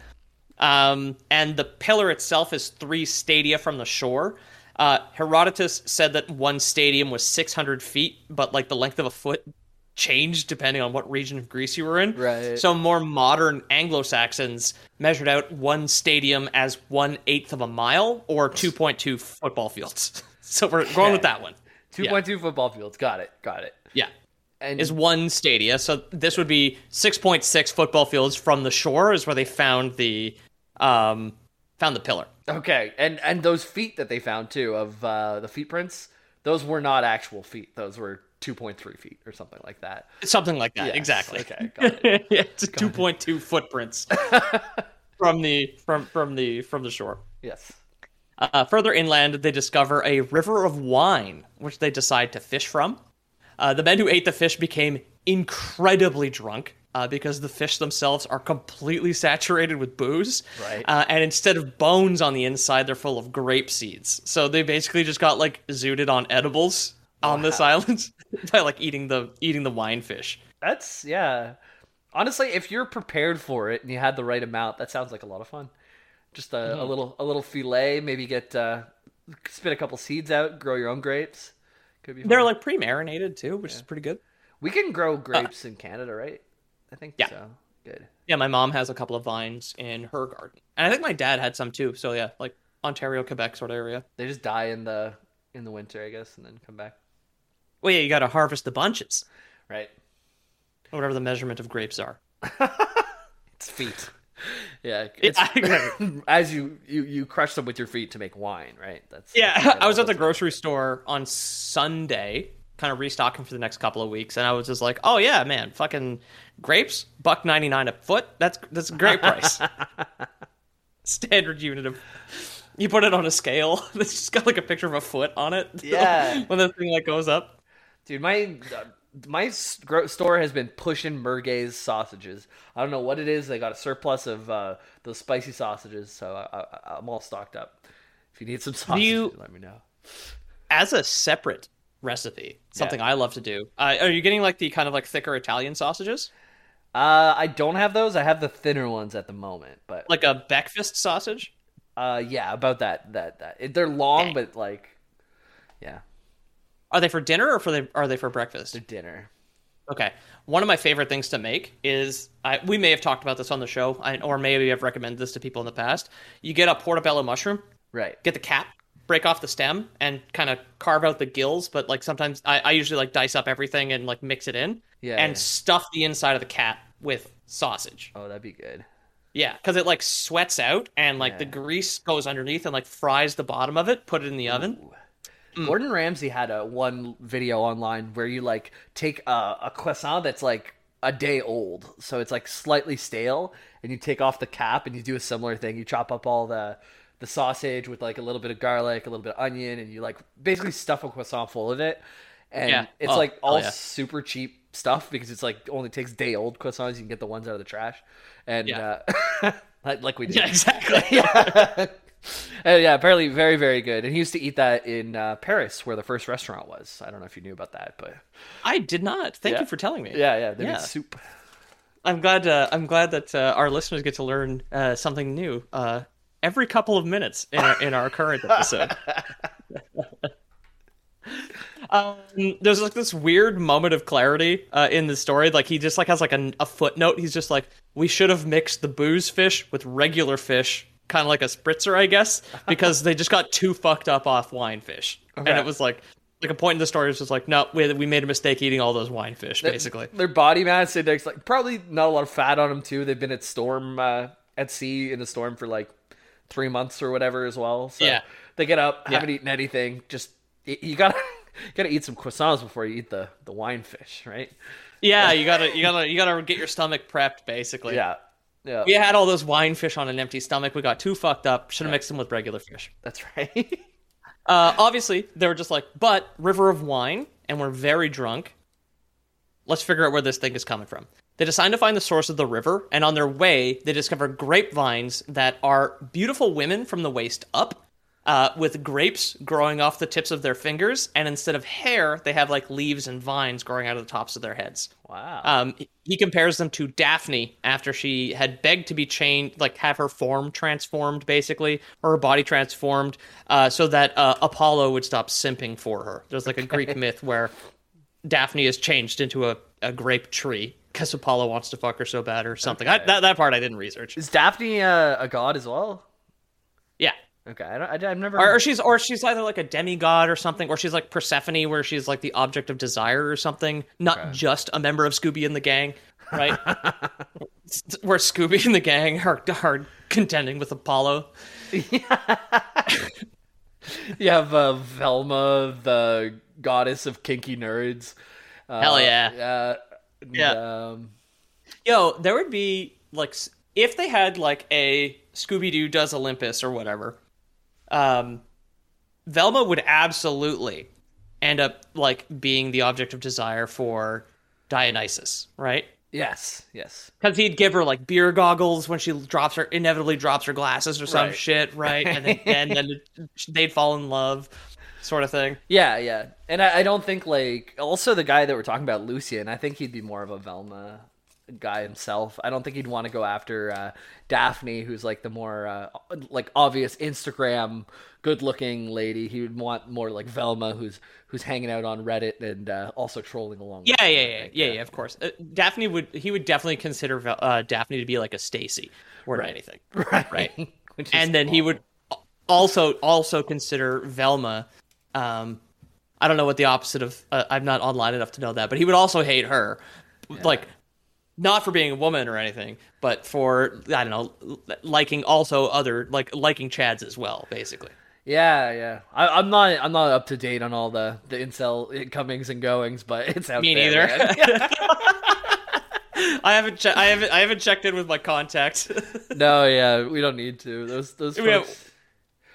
um, and the pillar itself is three stadia from the shore. Uh, Herodotus said that one stadium was 600 feet, but like the length of a foot changed depending on what region of Greece you were in. Right. So more modern Anglo Saxons measured out one stadium as one eighth of a mile or 2.2 football fields. *laughs* So we're going with that one. Two point two football fields. Got it. Got it. Yeah. And Is one stadia. So this would be 6.6 football fields from the shore is where they found the um found the pillar. okay, and and those feet that they found too of uh, the feet prints, those were not actual feet. Those were two point three feet or something like that. Something like that. Yes, Exactly. Okay. Got it. *laughs* yeah, it's 2.2 footprints *laughs* from the from from the from the shore. yes. Uh, further inland, they discover a river of wine, which they decide to fish from. Uh, the men who ate the fish became incredibly drunk uh, because the fish themselves are completely saturated with booze. Right. Uh, and instead of bones on the inside, they're full of grape seeds. So they basically just got like zooted on edibles on this island *laughs* by like eating the eating the wine fish. That's yeah. Honestly, if you're prepared for it and you had the right amount, that sounds like a lot of fun. Just a, Mm-hmm. a little a little fillet, maybe get uh, spit a couple seeds out, grow your own grapes. Could be. Fun. They're like pre-marinated too, which is pretty good. we can grow uh, grapes in Canada, right? I think Yeah. so. Good. Yeah, my mom has a couple of vines in her garden, and I think my dad had some too. So yeah, like Ontario, Quebec sort of area. They just die in the in the winter, I guess, and then come back. Well, yeah, you got to harvest the bunches, Right. whatever the measurement of grapes are. *laughs* It's feet. *laughs* *laughs* Yeah, it's, *laughs* as you, you you crush them with your feet to make wine, right? That's Yeah, I was at the grocery store on Sunday, kind of restocking for the next couple of weeks, and I was just like, "Oh yeah, man, fucking grapes, buck ninety nine a foot. That's that's a great price. Standard unit of." You put it on a scale. It's just got like a picture of a foot on it. Yeah. when the thing like goes up. Dude, my uh, my store has been pushing Merguez sausages. I don't know what it is. They got a surplus of uh, those spicy sausages, so I, I'm all stocked up. If you need some *laughs* sausages, you- let me know. as a separate recipe, something I love to do. Uh, are you getting like the kind of like thicker Italian sausages, Uh, I don't have those. I have the thinner ones at the moment, but like a breakfast sausage? uh, yeah, about that that that it, they're long, Dang. but like, yeah, Are they for dinner or for they are they for breakfast? they're dinner. Okay. One of my favorite things to make is I, we may have talked about this on the show, I, or maybe I've recommended this to people in the past. You get a portobello mushroom, Right. get the cap, break off the stem, and kind of carve out the gills. But like sometimes I, I usually like dice up everything and like mix it in, Yeah, and yeah. stuff the inside of the cap with sausage. Oh, that'd be good. Yeah, because it like sweats out and like the grease goes underneath and like fries the bottom of it. Put it in the oven. Mm. Gordon Ramsay had a one video online where you like take a, a croissant that's like a day old, so it's like slightly stale, and you take off the cap and you do a similar thing. You chop up all the the sausage with like a little bit of garlic, a little bit of onion, and you like basically stuff a croissant full of it. And Yeah. it's Oh, like all yeah. super cheap stuff because it's like only takes day old croissants. You can get the ones out of the trash, and Yeah. uh, *laughs* like like we did. *laughs* Yeah, exactly. yeah. *laughs* Yeah, apparently very, very good. And he used to eat that in uh, Paris, where the first restaurant was. I don't know if you knew about that, but I did not. Thank Yeah. you for telling me. yeah, yeah, they Yeah. soup. I'm glad. Uh, I'm glad that uh, our listeners get to learn uh, something new uh, every couple of minutes in our, in our current episode. *laughs* um, there's like this weird moment of clarity uh, in the story. Like he just like has like a, a footnote. He's just like, we should have mixed the booze fish with regular fish, kind of like a spritzer, I guess, because they just got too fucked up off wine fish, and it was like. Like a point in the story was just like, no, we, we made a mistake eating all those wine fish, basically. Their body mass index, like probably not a lot of fat on them too. They've been at storm uh, at sea in a storm for like three months or whatever as well. So Yeah. they get up, Yeah. haven't eaten anything. Just y- you gotta you *laughs* gotta eat some croissants before you eat the the wine fish, right? Yeah, you gotta you gotta you gotta get your stomach prepped basically. Yeah, yeah, We had all those wine fish on an empty stomach. We got too fucked up. Should have mixed them with regular fish. that's right. *laughs* Uh, obviously, they were just like, but river of wine, and we're very drunk. Let's figure out where this thing is coming from. They decide to find the source of the river, and on their way, they discover grapevines that are beautiful women from the waist up, uh, with grapes growing off the tips of their fingers, and instead of hair, they have like leaves and vines growing out of the tops of their heads. wow. Um, he compares them to Daphne after she had begged to be changed, like have her form transformed, basically, or her body transformed, uh, so that uh, Apollo would stop simping for her. There's like a Greek myth where Daphne is changed into a a grape tree because Apollo wants to fuck her so bad or something. I, that that part I didn't research. Is Daphne uh, a god as well? Yeah. Okay, I don't, I, have never. Or, or she's or she's either like a demigod or something, or she's like Persephone, where she's like the object of desire or something, not just a member of Scooby and the gang, right? *laughs* where Scooby and the gang are are contending with Apollo. *laughs* you have uh, Velma, the goddess of kinky nerds. Uh, Hell yeah. Yeah. and, Yeah. Um, Yo, there would be like if they had like a Scooby Doo does Olympus or whatever. Um, Velma would absolutely end up like being the object of desire for Dionysus, right? yes. Yes. Because he'd give her like beer goggles when she drops her inevitably drops her glasses or some Right. shit, right? And then and *laughs* then they'd fall in love, sort of thing. Yeah. Yeah. And I, I don't think like also the guy that we're talking about, Lucian. I think he'd be more of a Velma guy himself. I don't think he'd want to go after uh, Daphne, who's like the more uh, like obvious Instagram good-looking lady. He would want more like Velma, who's who's hanging out on Reddit and uh, also trolling along. Yeah, yeah, yeah, yeah, yeah. Of course, uh, Daphne would he would definitely consider uh, Daphne to be like a Stacy or anything, *laughs* Right. right? *laughs* And then he would also also consider Velma. Um, I don't know what the opposite of. Uh, I'm not online enough to know that, but he would also hate her, like not for being a woman or anything, but for I don't know, liking also other like liking Chads as well, basically. Yeah, yeah. I, I'm not. I'm not up to date on all the the incel comings and goings, but it's out Me there, neither. *laughs* I haven't che- I haven't I haven't checked in with my contacts. *laughs* no, yeah, we don't need to. Those those We have-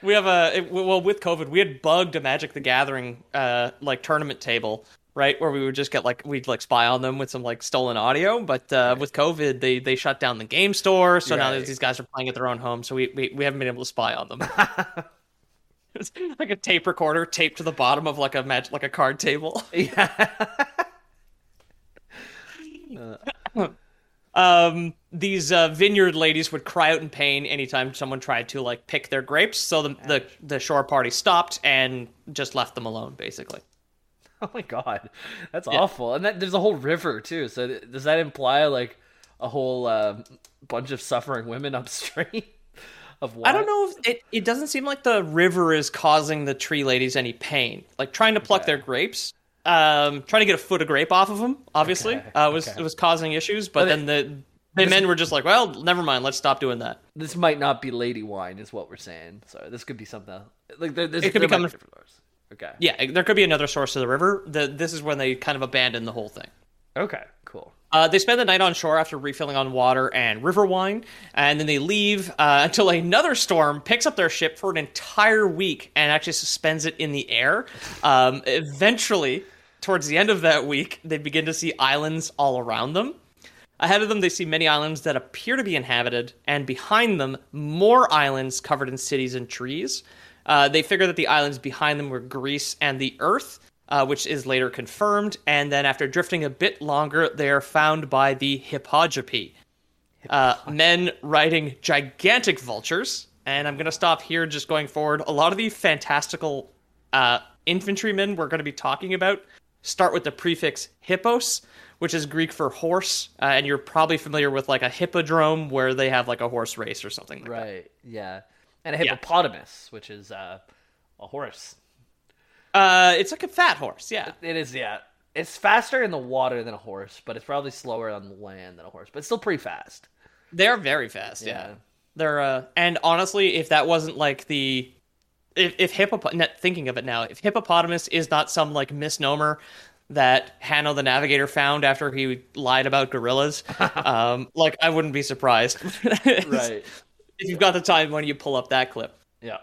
We have a well with COVID, we had bugged a Magic the Gathering uh like tournament table, right, where we would just get like we'd like spy on them with some like stolen audio. But uh, with COVID, they they shut down the game store, so now these guys are playing at their own home, so we we, we haven't been able to spy on them. it's *laughs* *laughs* like a tape recorder taped to the bottom of like a mag- like a card table. *laughs* Yeah. Um these uh, vineyard ladies would cry out in pain anytime someone tried to like pick their grapes so the, the the shore party stopped and just left them alone basically *laughs* Oh my god, that's awful. And that, there's a whole river too. So th- does that imply like a whole uh, bunch of suffering women *laughs* upstream of water? i don't know if it, it doesn't seem like the river is causing the tree ladies any pain like trying to pluck their grapes um trying to get a foot of grape off of them obviously Okay, uh was okay. it was causing issues but But then the the men were just like well never mind let's stop doing that This might not be lady wine, is what we're saying. So this could be something. Like there, there's, It could there be coming-. Okay. yeah there could be another source of the river the, this is when they kind of abandon the whole thing Okay. Cool. Uh, they spend the night on shore after refilling on water and river wine, and then they leave uh, *laughs* until another storm picks up their ship for an entire week and actually suspends it in the air. Um, eventually, towards the end of that week, they begin to see islands all around them. Ahead of them, they see many islands that appear to be inhabited, and behind them, more islands covered in cities and trees. Uh, they figure that the islands behind them were Greece and the Earth, uh, which is later confirmed. And then, after drifting a bit longer, they are found by the Hippogrippy, uh, men riding gigantic vultures. And I'm going to stop here, just going forward. A lot of the fantastical uh, infantrymen we're going to be talking about start with the prefix hippos, which is Greek for horse. Uh, and you're probably familiar with like a hippodrome where they have like a horse race or something like that. Right. Yeah. And a hippopotamus, which is uh, a horse. Uh, it's like a fat horse, yeah. It is. Yeah. It's faster in the water than a horse, but it's probably slower on the land than a horse. But it's still pretty fast. They're very fast, yeah. Yeah. They're uh and honestly, if that wasn't like the if if hippop thinking of it now, if hippopotamus is not some like misnomer that Hanno the Navigator found after he lied about gorillas, *laughs* um, like I wouldn't be surprised. *laughs* Right. If you've got the time when you pull up that clip. Yeah.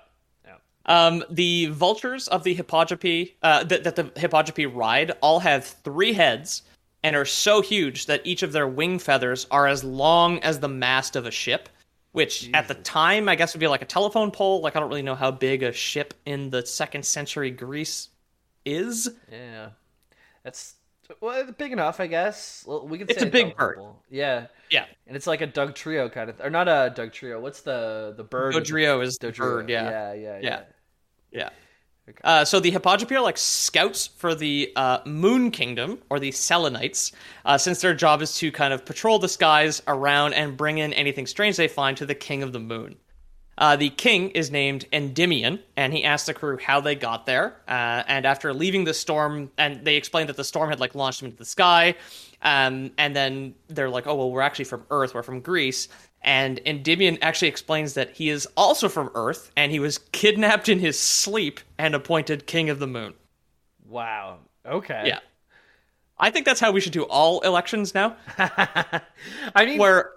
Yeah. Um, the vultures of the hippogrippy uh, that, that the hippogrippy ride all have three heads and are so huge that each of their wing feathers are as long as the mast of a ship. Which at the time I guess would be like a telephone pole. Like I don't really know how big a ship in the second century Greece is. Yeah. That's well, big enough, I guess. Well, we can. It's a big intelligible. Yeah. Yeah, And it's like a Dugtrio kind of, or not a Dugtrio. What's the the bird? the- Dodrio is the Dodrio. bird. Yeah, Yeah. Yeah. Yeah. yeah. Uh, so the Hippogripi are like scouts for the uh, Moon Kingdom or the Selenites, uh, since their job is to kind of patrol the skies around and bring in anything strange they find to the King of the Moon. Uh, the king is named Endymion, and he asks the crew how they got there. Uh, and after leaving the storm, and they explain that the storm had like launched them into the sky, um, and then they're like, "Oh well, we're actually from Earth. We're from Greece." And Endymion actually explains that he is also from Earth, and he was kidnapped in his sleep and appointed king of the moon. Wow. Okay. Yeah. I think that's how we should do all elections now, *laughs* I mean, where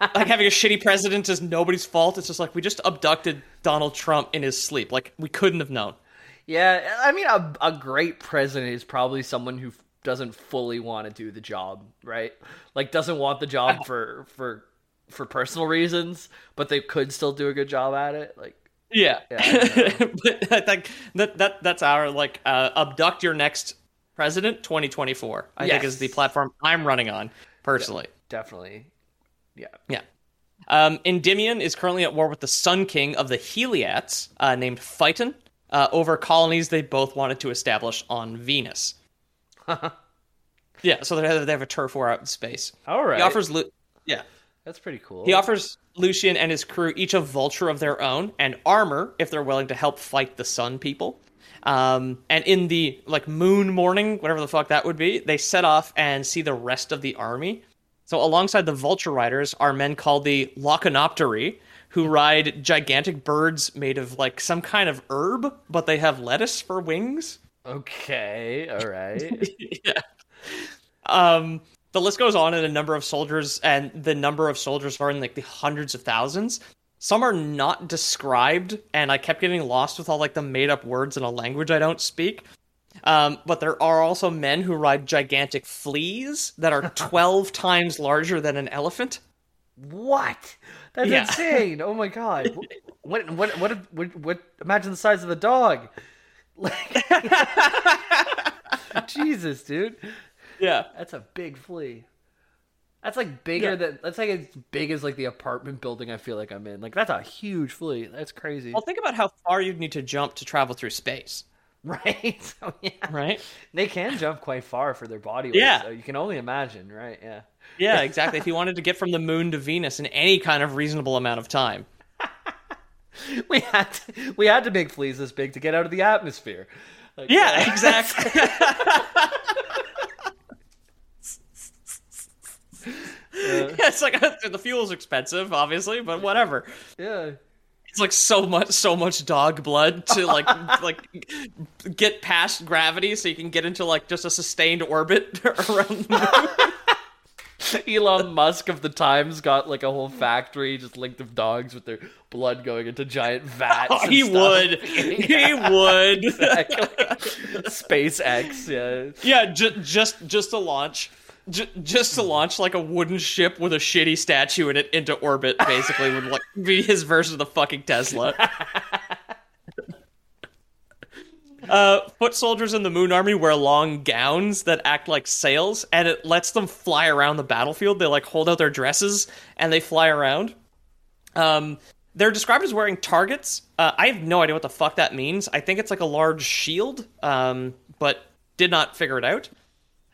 like having a shitty president is nobody's fault. It's just like we just abducted Donald Trump in his sleep. Like we couldn't have known. yeah, I mean, a, a great president is probably someone who doesn't fully want to do the job, right? Like, doesn't want the job for for for personal reasons, but they could still do a good job at it. Like, Yeah, I *laughs* but I think that that that's our like uh, abduct your next president 2024. I think is the platform I'm running on personally. definitely, yeah. Yeah. Um, Endymion is currently at war with the Sun King of the Heliats, uh, named Phaeton, uh, over colonies they both wanted to establish on Venus. *laughs* yeah, so they have, they have a turf war out in space. All right. He offers, Lu- yeah, That's pretty cool. he offers Lucian and his crew each a vulture of their own and armor if they're willing to help fight the Sun people. Um, and in the like moon morning, whatever the fuck that would be, they set off and see the rest of the army. So alongside the vulture riders are men called the Lachanopteri, who ride gigantic birds made of like some kind of herb, but they have lettuce for wings. Okay. All right. *laughs* yeah. Um, the list goes on, and a number of soldiers, and the number of soldiers are in like the hundreds of thousands. Some are not described, and I kept getting lost with all like the made up words in a language I don't speak. Um, but there are also men who ride gigantic fleas that are *laughs* 12 times larger than an elephant. what? That's Yeah. insane. Oh my god. *laughs* What? What? What? What? what imagine the size of the dog. Like, *laughs* Jesus, dude. Yeah. That's a big flea. That's like bigger Yeah. than that's like as big as like the apartment building I feel like I'm in. Like that's a huge flea. That's crazy. Well, think about how far you'd need to jump to travel through space, *laughs* Right? So, yeah. right? They can jump quite far for their body weight. Yeah. So you can only imagine, right? Yeah. Yeah, *laughs* exactly. if you wanted to get from the moon to Venus in any kind of reasonable amount of time. *laughs* We had to, we had to make fleas this big to get out of the atmosphere. Like, Yeah, exactly. Yeah, it's like the fuel's expensive, obviously, but whatever. Yeah. It's like so much, so much dog blood to like, *laughs* like get past gravity, so you can get into like just a sustained orbit *laughs* around the moon. *laughs* Elon Musk of the Times got like a whole factory just linked of dogs with their blood going into giant vats. Oh, he stuff. would, he would. SpaceX, yeah. Yeah, ju- just just a launch, ju- just to launch like a wooden ship with a shitty statue in it into orbit, basically would like be his version of the fucking Tesla. *laughs* Uh, foot soldiers in the Moon Army wear long gowns that act like sails, and it lets them fly around the battlefield. They like hold out their dresses and they fly around. Um, they're described as wearing targets. Uh, I have no idea what the fuck that means. I think it's like a large shield, um, but did not figure it out.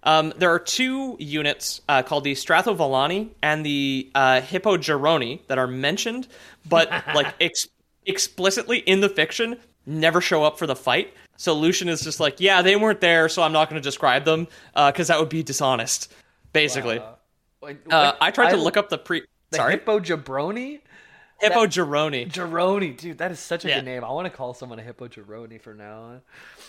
Um, there are two units uh, called the Strathovolani and the uh, Hippogeroni that are mentioned, but *laughs* like ex- explicitly in the fiction, never show up for the fight. So Lucian is just like, yeah, they weren't there, so I'm not going to describe them because that would be dishonest, basically. Wait, Uh, what? I tried to look up the pre. the Sorry, Hippo Jabroni? Hippogeroni. Jaroni, dude, that is such a Yeah. good name. I want to call someone a Hippo Jaroni from now on.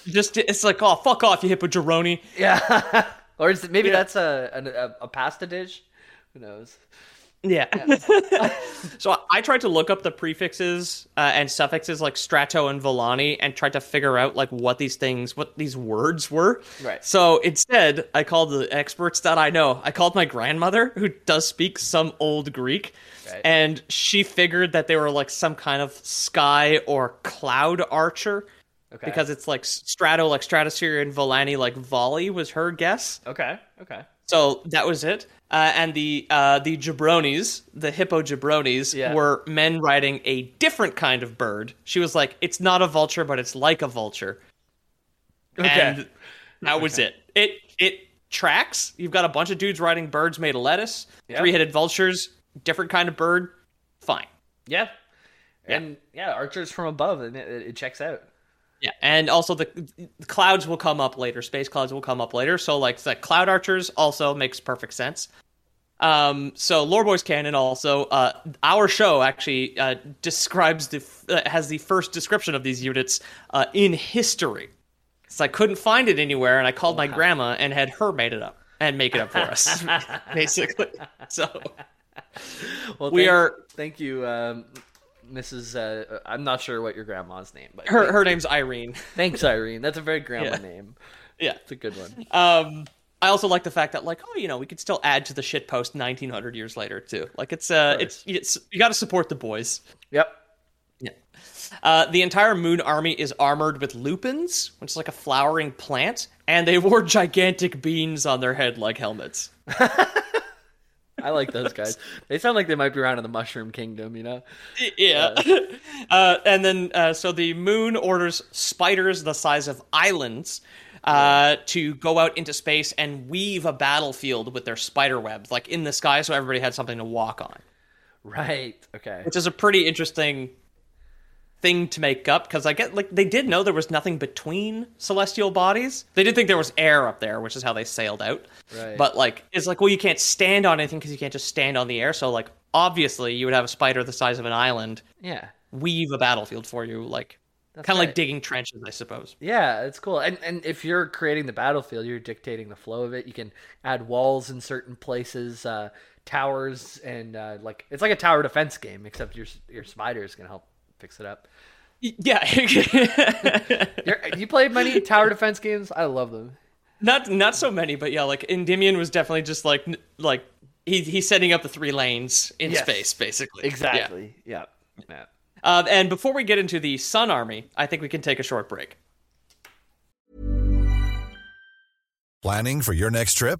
Just it's like, oh fuck off, you Hippo Hippogeroni. Yeah. *laughs* or is it, maybe Yeah. that's a, a a pasta dish? Who knows? Yeah. *laughs* so I tried to look up the prefixes uh, and suffixes like strato and volani and tried to figure out like what these things, what these words were. Right. So instead, I called the experts that I know. I called my grandmother, who does speak some old Greek, Right. and she figured that they were like some kind of sky or cloud archer. Okay. Because it's like strato, like stratosphere, and volani, like volley was her guess. Okay. Okay. So that was it. Uh, and the uh, the jabronis, the hippo jabronis, Yeah. were men riding a different kind of bird. She was like, "It's not a vulture, but it's like a vulture." Okay. And that was it. It it tracks. You've got a bunch of dudes riding birds made of lettuce, Yeah. three-headed vultures, different kind of bird. Fine. Yeah. And yeah, archers from above, and it, it checks out. Yeah, and also the, the clouds will come up later. Space clouds will come up later. So like the cloud archers also makes perfect sense. Um, so Lore Boys canon also. Uh, our show actually uh, describes the uh, has the first description of these units uh, in history. So I couldn't find it anywhere, and I called my grandma and had her made it up and make it up for us, *laughs* *laughs* basically. So Well, We thank- are- Thank you, um, Mrs. Uh, I'm not sure what your grandma's name, but her her name's Irene. *laughs* thanks, Irene. That's a very grandma Yeah. name. Yeah. It's a good one. Um, I also like the fact that like, oh, you know, we could still add to the shit post 1900 years later too. Like it's uh, it's, it's you got to support the boys. Yep. Yeah. Uh, the entire moon army is armored with lupins, which is like a flowering plant, and they *laughs* wore gigantic beans on their head like helmets. *laughs* I like those guys. They sound like they might be around in the Mushroom Kingdom, you know? Yeah. *laughs* uh, and then, uh, so the moon orders spiders the size of islands uh, to go out into space and weave a battlefield with their spider webs, like in the sky, so everybody had something to walk on. Right. Okay. which is a pretty interesting thing to make up because I get like they did know there was nothing between celestial bodies. They did think there was air up there, which is how they sailed out. Right. But like it's like well, you can't stand on anything because you can't just stand on the air. So like obviously you would have a spider the size of an island Yeah. weave a battlefield for you, like kind of right. like digging trenches, I suppose. Yeah, it's cool. And and if you're creating the battlefield, you're dictating the flow of it. You can add walls in certain places, uh, towers, and uh, like it's like a tower defense game, except your your spiders can help fix it up. Yeah. *laughs* you play many tower defense games? I love them. not not so many, but yeah, like Endymion was definitely just like like he he's setting up the three lanes in Yes. space, basically. Yeah. Exactly. Yeah. yeah. Uh, and before we get into the Sun Army, I think we can take a short break. Planning for your next trip?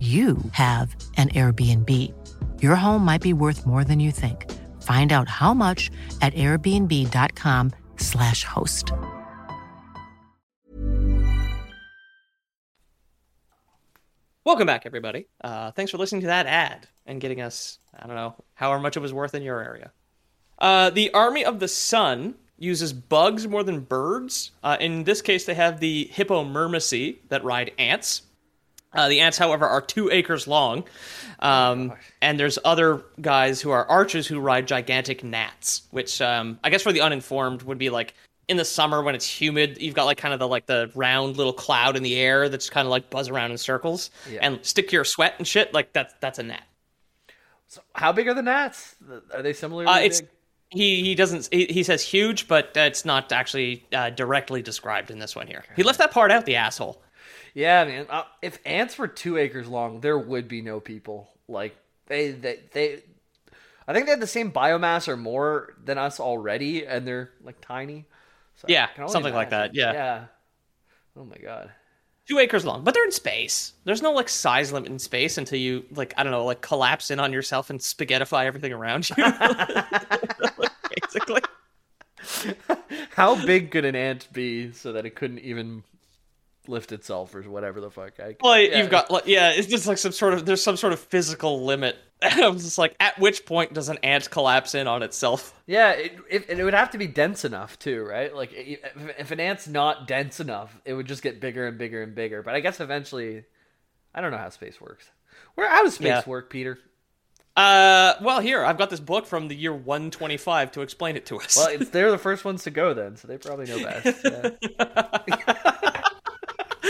you have an Airbnb. Your home might be worth more than you think. Find out how much at airbnb.com/slash host. Welcome back, everybody. Uh, thanks for listening to that ad and getting us, I don't know, however much it was worth in your area. Uh, the Army of the Sun uses bugs more than birds. Uh, in this case, they have the Hippomyrmaceae that ride ants. Uh, the ants, however, are two acres long. Um, and there's other guys who are archers who ride gigantic gnats, which um, I guess for the uninformed would be like in the summer when it's humid, you've got like kind of the like the round little cloud in the air that's kind of like buzz around in circles and stick to your sweat and shit. Like that's that's a gnat. So how big are the gnats? Are they similarly Uh, it's big? he he doesn't he, he says huge, but it's not actually uh, directly described in this one here. He left that part out, the asshole. Yeah, man. Uh, if ants were two acres long, there would be no people. Like they, they, they. I think they have the same biomass or more than us already, and they're like tiny. So Yeah, something like that, yeah. Yeah. Oh my god. Two acres long, but they're in space. There's no like size limit in space until you like I don't know like collapse in on yourself and spaghettify everything around you. *laughs* *laughs* Basically, *laughs* How big could an ant be so that it couldn't even lift itself or whatever the fuck. I, Well, yeah. you've got like yeah, it's just like some sort of there's some sort of physical limit. *laughs* I was just like, at which point does an ant collapse in on itself? Yeah, it, it, it would have to be dense enough too, right? Like if, if an ant's not dense enough, it would just get bigger and bigger and bigger. But I guess eventually, I don't know how space works. Where how does space Yeah. work, Peter? Uh, well, here I've got this book from the year 125 to explain it to us. Well, it's they're the *laughs* first ones to go then, so they probably know best. Yeah. *laughs*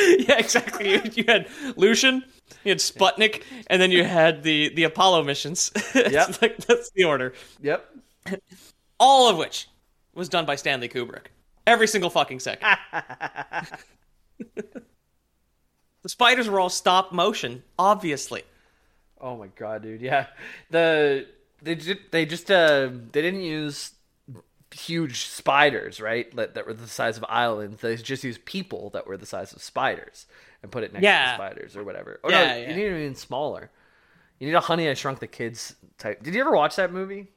*laughs* yeah, exactly. You, you had Lucian, you had Sputnik, and then you had the the Apollo missions. *laughs* Yep. like, that's the order. yep. All of which was done by Stanley Kubrick. Every single fucking second. *laughs* the spiders were all stop motion, obviously. Oh my god, dude. Yeah, the they ju- they just uh they didn't use huge spiders, right? That that were the size of islands. They just used people that were the size of spiders and put it next to Yeah. the spiders or whatever. Oh Yeah, no, yeah. you need it even smaller. You need a Honey I Shrunk the Kids type. Did you ever watch that movie?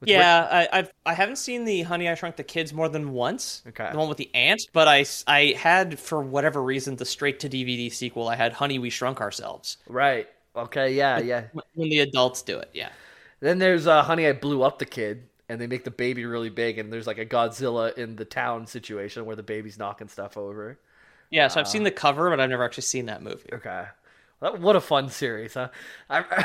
With Rick- Yeah, I, I've I haven't seen the Honey I Shrunk the Kids more than once. Okay. The one with the ant, but I I had for whatever reason the straight to DVD sequel. I had Honey We Shrunk Ourselves Right. Okay. Yeah. Yeah. when the adults do it. Yeah. Then there's uh, Honey I Blew Up the Kid, and they make the baby really big, and there's like a Godzilla in the town situation where the baby's knocking stuff over. Yeah, so I've seen uh, the cover, but I've never actually seen that movie. Okay. Well, what a fun series, huh? I,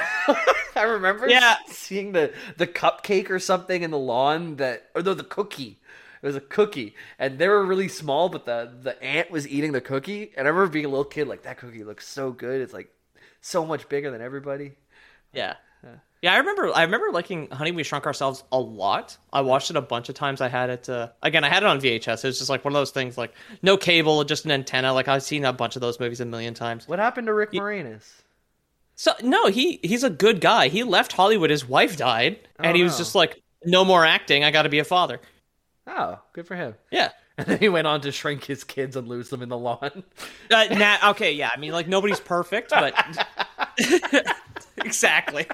*laughs* I remember Yeah. seeing the, the cupcake or something in the lawn that, or no, the cookie. It was a cookie, and they were really small, but the the ant was eating the cookie. And I remember being a little kid, like that cookie looks so good. It's like so much bigger than everybody. Yeah. Yeah, I remember. I remember liking Honey We Shrunk Ourselves a lot. I watched it a bunch of times. I had it. Uh, again, I had it on VHS. It was just like one of those things, like no cable, just an antenna. Like I've seen a bunch of those movies a million times. What happened to Rick Moranis? So no, he he's a good guy. He left Hollywood. His wife died, and he was no. just like, no more acting. I got to be a father. Oh, good for him. Yeah. *laughs* And then he went on to shrink his kids and lose them in the lawn. Uh, nah, okay, yeah. I mean, like nobody's perfect, but *laughs* *laughs* exactly.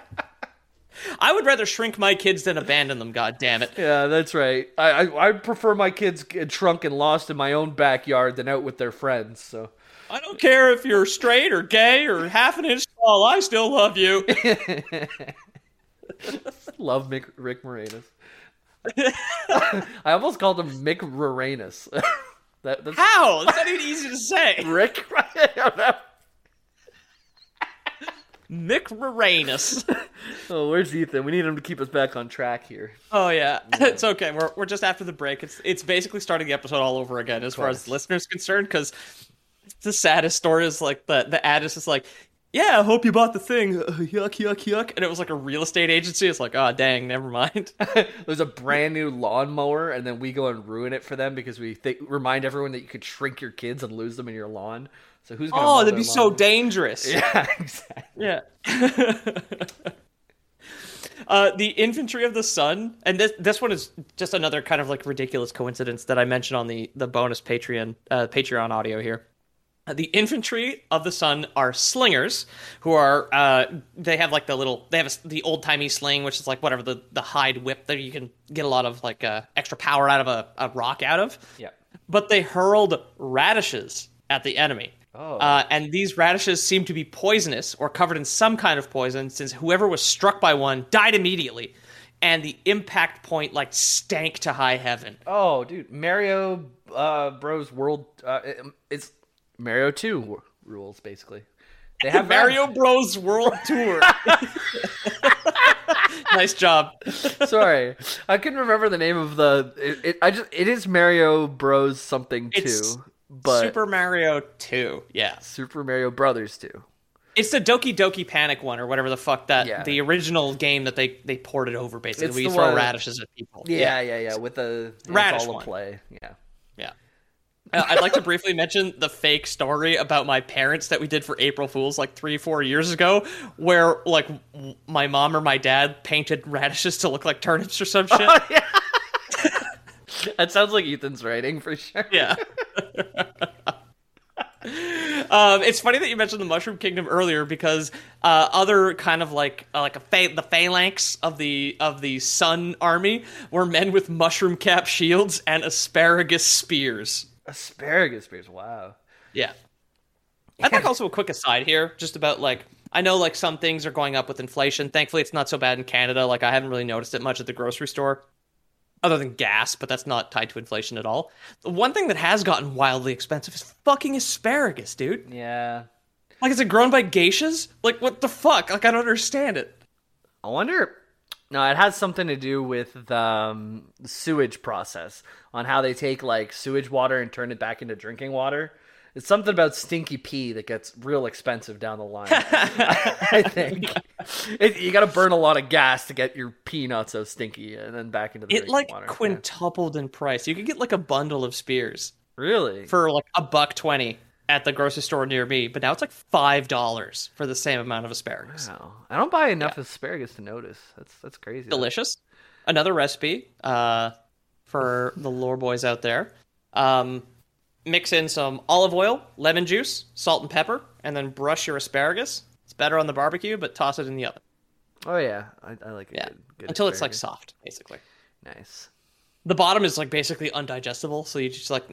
I would rather shrink my kids than abandon them. God damn it. Yeah, that's right. I I, I prefer my kids get shrunk and lost in my own backyard than out with their friends. So I don't care if you're straight or gay or half an inch tall. I still love you. *laughs* love Mick, Rick Moranis. *laughs* I almost called him Mick Moranis. *laughs* that, that's How? That's not even easy to say. Rick. Mick Moranis. *laughs* Oh, where's Ethan? We need him to keep us back on track here. Oh *laughs* yeah, it's okay. We're we're just after the break. It's it's basically starting the episode all over again as far as listeners concerned because the saddest story is like the the ad is just like. Yeah, I hope you bought the thing. Uh, *laughs* yuck, yuck, yuck. And it was like a real estate agency. It's like, oh, dang, never mind. There's a brand new lawnmower, and then we go and ruin it for them because we think, remind everyone that you could shrink your kids and lose them in your lawn. So who's gonna? oh, mow that'd be so dangerous. Yeah, *laughs* exactly. Yeah. *laughs* uh, the infantry of the sun, and this this one is just another kind of like ridiculous coincidence that I mentioned on the the bonus Patreon uh, Patreon audio here. Uh, The infantry of the sun are slingers, who are uh, they have like the little they have a the old timey sling, which is like whatever the the hide whip that you can get a lot of like uh, extra power out of a, a rock out of. Yeah. But they hurled radishes at the enemy. Oh. Uh, and these radishes seem to be poisonous or covered in some kind of poison, since whoever was struck by one died immediately, and the impact point like stank to high heaven. Oh, dude, Mario uh, Bros. World. Uh, it's Mario Two rules basically. They have *laughs* Mario Bros. World Tour. *laughs* nice job. Sorry, I couldn't remember the name of the. It, it, I just it is Mario Bros. Something It's Two, but Super Mario 2. Yeah. Super Mario Brothers Two. It's the Doki Doki Panic one or whatever the fuck that Yeah. the original game that they they ported over basically. It's where you the throw one- radishes at people. Yeah, yeah, yeah. With the it's Radish all a one. play. Yeah. Yeah. Uh, I'd like to briefly mention the fake story about my parents that we did for April Fools like three, four years ago, where like w- my mom or my dad painted radishes to look like turnips or some *laughs* shit. *laughs* That sounds like Ethan's writing for sure. yeah. *laughs* Um, it's funny that you mentioned the Mushroom Kingdom earlier because uh, other kind of like uh, like a pha- the phalanx of the of the Sun Army were men with mushroom cap shields and asparagus spears. Asparagus spears. Wow. Yeah, I think also a quick aside here, just about like I know like some things are going up with inflation. Thankfully, it's not so bad in Canada. Like I haven't really noticed it much at the grocery store, other than gas, but that's not tied to inflation at all. The one thing that has gotten wildly expensive is fucking asparagus, dude. Yeah. Like, is it grown by geishas? Like, what the fuck? Like, I don't understand it. I wonder. No, it has something to do with the um, sewage process on how they take like sewage water and turn it back into drinking water. It's something about stinky pee that gets real expensive down the line. *laughs* I think it, you got to burn a lot of gas to get your pee not so stinky, and then back into the It like water. Yeah. quintupled in price. You could get like a bundle of spears Really? for like a buck twenty at the grocery store near me, but now it's like five dollars for the same amount of asparagus. Wow. I don't buy enough asparagus to notice. That's that's crazy. delicious. Another recipe uh, for the lore boys out there. Um, mix in some olive oil, lemon juice, salt and pepper, and then brush your asparagus. It's better on the barbecue, but toss it in the oven. Oh yeah, I, I like it. Yeah, Good, good until it's like soft, basically. Nice. The bottom is like basically undigestible, so you just like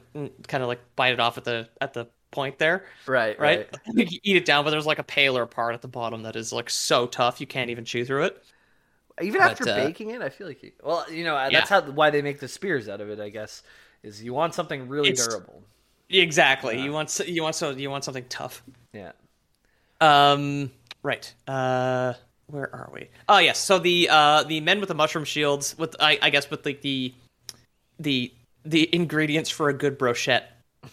kind of like bite it off at the at the point there, Right. right? Right. *laughs* you can eat it down, but there's like a paler part at the bottom that is like so tough you can't even chew through it. Even But, after uh, baking it, I feel like you, well, you know, that's Yeah. how why they make the spears out of it. I guess is you want something really It's- durable. Exactly. You want you want so you want something tough. Yeah. Um. Right. Uh. Where are we? Oh yes. So the uh the men with the mushroom shields with I, I guess with like the the the ingredients for a good brochette.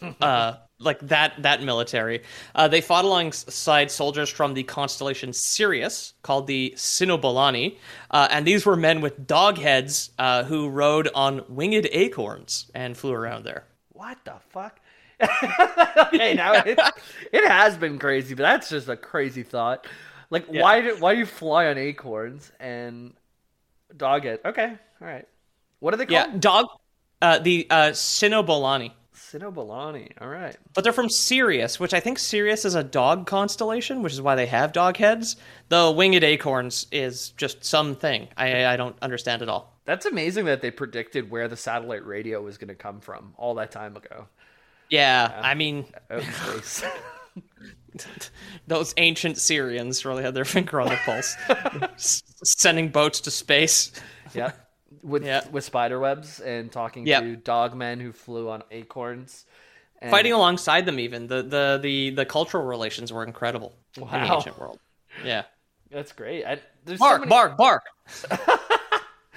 *laughs* Uh. Like that that military. Uh, they fought alongside soldiers from the constellation Sirius, called the Cynobalani, uh, and these were men with dog heads uh, who rode on winged acorns and flew around there. What the fuck? *laughs* okay, now it, it has been crazy, but that's just a crazy thought. Like, why do why do you fly on acorns and dog it? Okay, all right. What are they called? Yeah, dog. Uh, the uh, Cynobalani. Cynobalani. All right. But they're from Sirius, which I think Sirius is a dog constellation, which is why they have dog heads. The winged acorns is just something I I don't understand at all. That's amazing that they predicted where the satellite radio was going to come from all that time ago. Yeah, I mean, oh, space. *laughs* *laughs* those ancient Syrians really had their finger on the pulse, S- sending boats to space. yeah. With Yeah. with spider webs and talking Yep. to dog men who flew on acorns. And Fighting alongside them, even the, the the the cultural relations were incredible in the ancient world. Yeah, That's great. I, there's bark, so many, bark, bark. *laughs*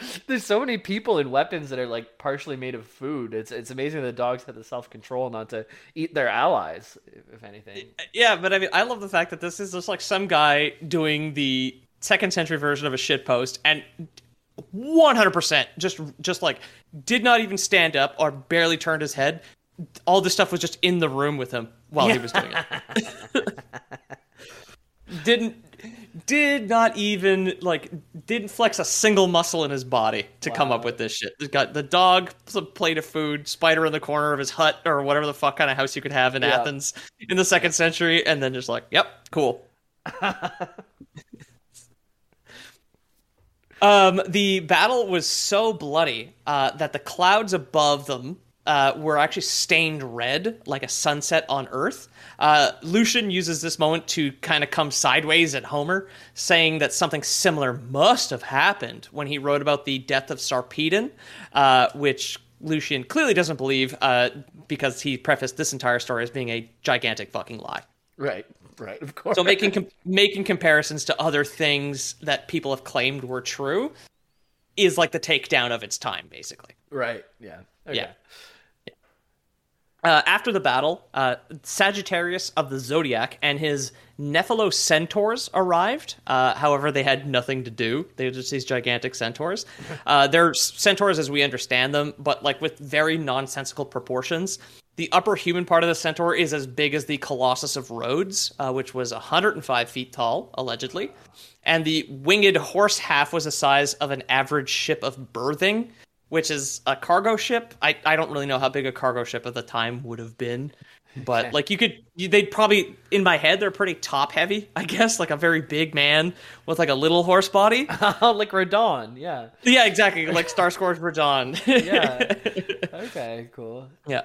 *laughs* There's so many people and weapons that are like partially made of food. It's it's amazing that dogs have the self control not to eat their allies, if, if anything. Uh, yeah, but I mean, I love the fact that this is just like some guy doing the second century version of a shit post and 100% just just like did not even stand up or barely turned his head. All this stuff was just in the room with him while he was doing it. *laughs* *laughs* Didn't did not even like didn't flex a single muscle in his body to come up with this shit. He's got the dog, some plate of food, spider in the corner of his hut or whatever the fuck kind of house you could have in Yeah. Athens in the second century, and then just like, yep, cool. *laughs* um, the battle was so bloody uh, that the clouds above them uh, were actually stained red, like a sunset on Earth. Uh, Lucian uses this moment to kind of come sideways at Homer, saying that something similar must have happened when he wrote about the death of Sarpedon, uh, which Lucian clearly doesn't believe uh, because he prefaced this entire story as being a gigantic fucking lie. Right, right, of course. So making com- making comparisons to other things that people have claimed were true is like the takedown of its time, basically. right, yeah, okay. Yeah. Uh, after the battle, uh, Sagittarius of the Zodiac and his Nephilo centaurs arrived. Uh, however, they had nothing to do. They were just these gigantic centaurs. *laughs* Uh, they're centaurs as we understand them, but like with very nonsensical proportions. The upper human part of the centaur is as big as the Colossus of Rhodes, uh, which was 105 feet tall, allegedly. And the winged horse half was the size of an average ship of burden, which is a cargo ship. I, I don't really know how big a cargo ship at the time would have been. But like you could, you, they'd probably in my head they're pretty top heavy. *laughs* I guess like a very big man with like a little horse body. *laughs* like Radahn, yeah. yeah, exactly. Like Starscourge Radahn. *laughs* Yeah. okay, cool. Yeah.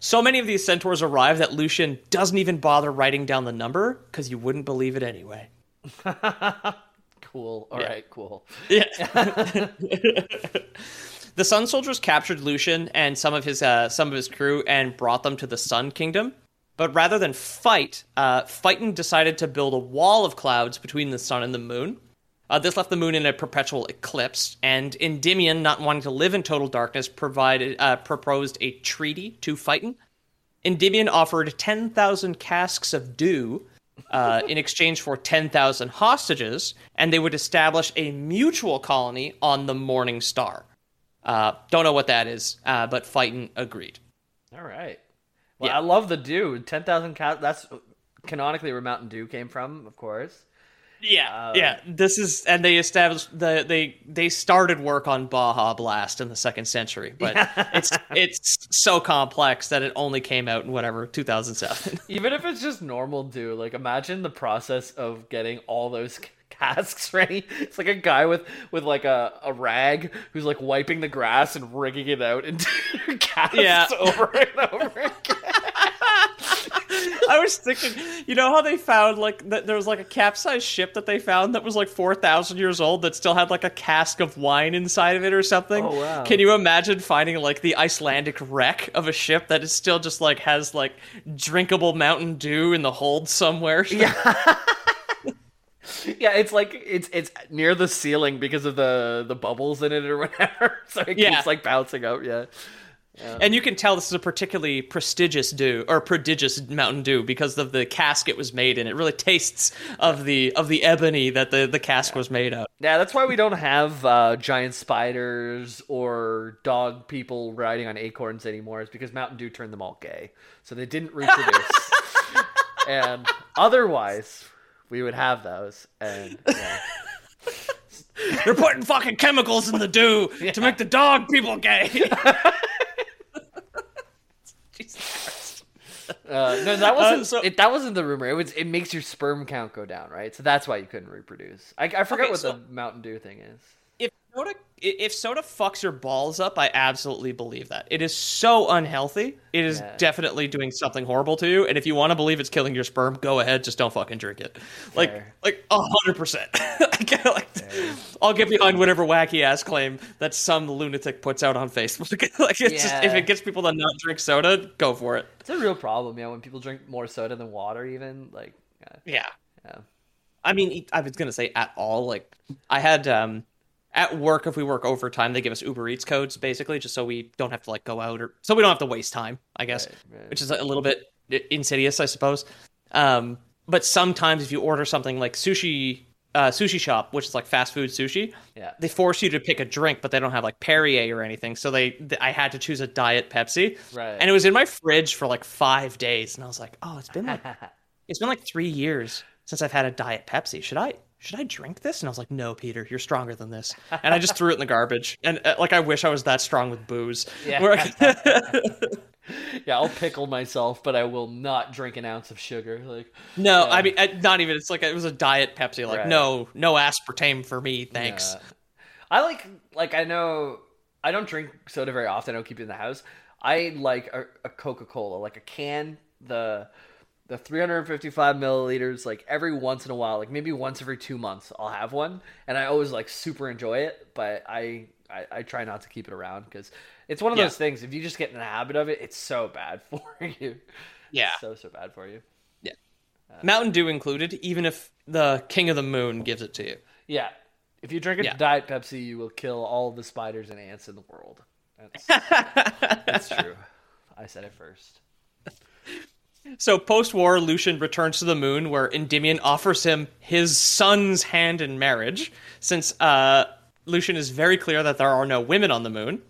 So many of these centaurs arrive that Lucian doesn't even bother writing down the number because you wouldn't believe it anyway. Cool. All right, cool. Yeah. The Sun Soldiers captured Lucian and some of his uh, some of his crew and brought them to the Sun Kingdom. But rather than fight, uh, Phaeton decided to build a wall of clouds between the sun and the moon. Uh, this left the moon in a perpetual eclipse, and Endymion, not wanting to live in total darkness, provided uh, proposed a treaty to Phaeton. Endymion offered 10,000 casks of dew uh, in exchange for 10,000 hostages, and they would establish a mutual colony on the Morning Star. Uh, don't know what that is, uh, but Phaeton agreed. All right. Well, Yeah. I love the Dew. 10,000 cat. That's canonically where Mountain Dew came from, of course. Yeah, yeah. This is, and they established the they they started work on Baja Blast in the second century, but *laughs* it's it's so complex that it only came out in whatever 2007. *laughs* Even if it's just normal Dew, like imagine the process of getting all those casks *laughs* ready. It's like a guy with with like a, a rag who's like wiping the grass and rigging it out into *laughs* casks Yeah. *laughs* over and over again. I was thinking, you know how they found like that there was like a capsized ship that they found that was like four thousand years old that still had like a cask of wine inside of it or something. Oh, wow. Can you imagine finding like the Icelandic wreck of a ship that is still just like has like drinkable Mountain Dew in the hold somewhere? Yeah. Yeah, it's like it's it's near the ceiling because of the the bubbles in it or whatever. *laughs* So it Yeah. keeps like bouncing out. Yeah. And you can tell this is a particularly prestigious dew or prodigious Mountain Dew because of the cask it was made in. It really tastes of the of the ebony that the, the cask was made of. Yeah, that's why we don't have uh, giant spiders or dog people riding on acorns anymore. Is because Mountain Dew turned them all gay, so they didn't reproduce. *laughs* and otherwise, we would have those. And yeah. *laughs* They're putting fucking chemicals in the dew *laughs* to make the dog people gay. *laughs* uh, no, that wasn't so- it, that wasn't the rumor. It was it makes your sperm count go down, right? So that's why you couldn't reproduce. I, I forget Okay, what so- the Mountain Dew thing is. if soda if soda fucks your balls up, I absolutely believe that. It is so unhealthy. It is Yeah. definitely doing something horrible to you. And if you want to believe it's killing your sperm, go ahead. Just don't fucking drink it. Like Fair. like a hundred percent. *laughs* Like, I'll get behind whatever wacky ass claim that some lunatic puts out on Facebook. *laughs* like it's just, if it gets people to not drink soda, go for it. It's a real problem, yeah. When people drink more soda than water, even like, yeah, Yeah. yeah. I mean, I was gonna say at all. Like, I had um, at work if we work overtime, they give us Uber Eats codes basically, just so we don't have to like go out or so we don't have to waste time. I guess, Right, right. which is a little bit insidious, I suppose. Um, but sometimes if you order something like sushi, uh, sushi shop, which is like fast food sushi, Yeah. they force you to pick a drink, but they don't have like Perrier or anything. So they, th- I had to choose a diet Pepsi, Right. And it was in my fridge for like five days, and I was like, oh, it's been like *laughs* it's been like three years since I've had a diet Pepsi. Should I should I drink this? And I was like, no, Peter, you're stronger than this. And I just threw it in the garbage. And uh, like I wish I was that strong with booze. Yeah. *laughs* Yeah, I'll pickle myself, but I will not drink an ounce of sugar. Like, no, I mean uh, not even. It's like it was a diet Pepsi. Like Right. no, no aspartame for me, thanks. uh, I like, like I know I don't drink soda very often. I don't keep it in the house. I like a, a Coca Cola, like a can, the the 355 milliliters. Like every once in a while, like maybe once every two months, I'll have one, and I always like super enjoy it. But I I, I try not to keep it around because it's one of Yeah. those things. If you just get in the habit of it, it's so bad *laughs* for you. Yeah. so so bad for you. Yeah. Uh, Mountain Dew included, even if the King of the Moon gives it to you. Yeah. If you drink a Yeah. Diet Pepsi, you will kill all the spiders and ants in the world. That's, *laughs* that's true. I said it first. So post-war, Lucian returns to the moon, where Endymion offers him his son's hand in marriage, since uh, Lucian is very clear that there are no women on the moon.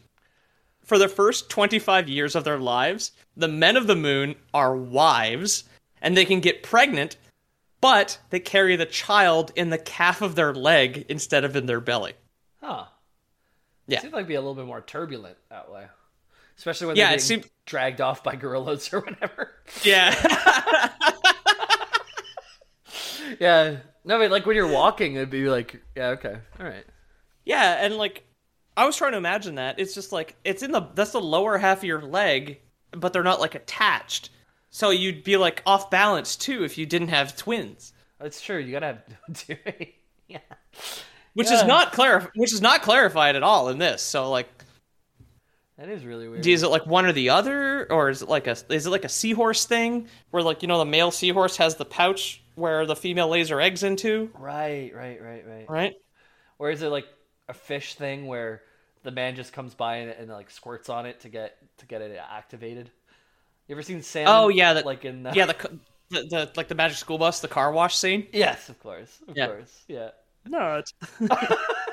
For the first 25 years of their lives, the men of the moon are wives, and they can get pregnant, but they carry the child in the calf of their leg instead of in their belly. Huh. Yeah. Seems like it'd be a little bit more turbulent that way. especially when Yeah, they're it seemed- dragged off by gorillas or whatever. Yeah. *laughs* yeah, no, but like when you're walking, it'd be like, yeah, okay, all right. yeah, and like I was trying to imagine that. It's just like it's in the that's the lower half of your leg, but they're not like attached. So you'd be like off balance too if you didn't have twins. That's true. You gotta have, *laughs* yeah. Which is not clar- which is not clarified at all in this. So like That is really weird. is it like one or the other or is it like a is it like a seahorse thing where like you know the male seahorse has the pouch where the female lays her eggs into, Right, right, right, right. right? Or is it like a fish thing where the man just comes by and, and like squirts on it to get to get it activated? You ever seen salmon? Oh yeah, that like in the... yeah the, the the like the magic school bus, the car wash scene. yes, of course, of Yeah. course, yeah. No, it's. *laughs* *laughs*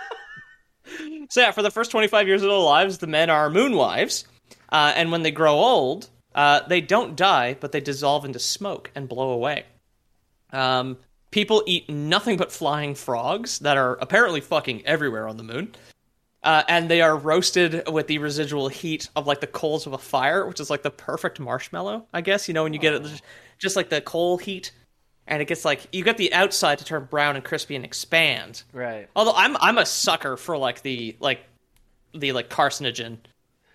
so yeah, for the first 25 years of their lives, the men are moon wives, uh, and when they grow old, uh, they don't die, but they dissolve into smoke and blow away. Um, people eat nothing but flying frogs that are apparently fucking everywhere on the moon. Uh, and they are roasted with the residual heat of like the coals of a fire, which is like the perfect marshmallow, I guess. You know, when you get it, just like the coal heat, and it gets like you get the outside to turn brown and crispy and expand. Right. Although I'm I'm a sucker for like the like the like carcinogen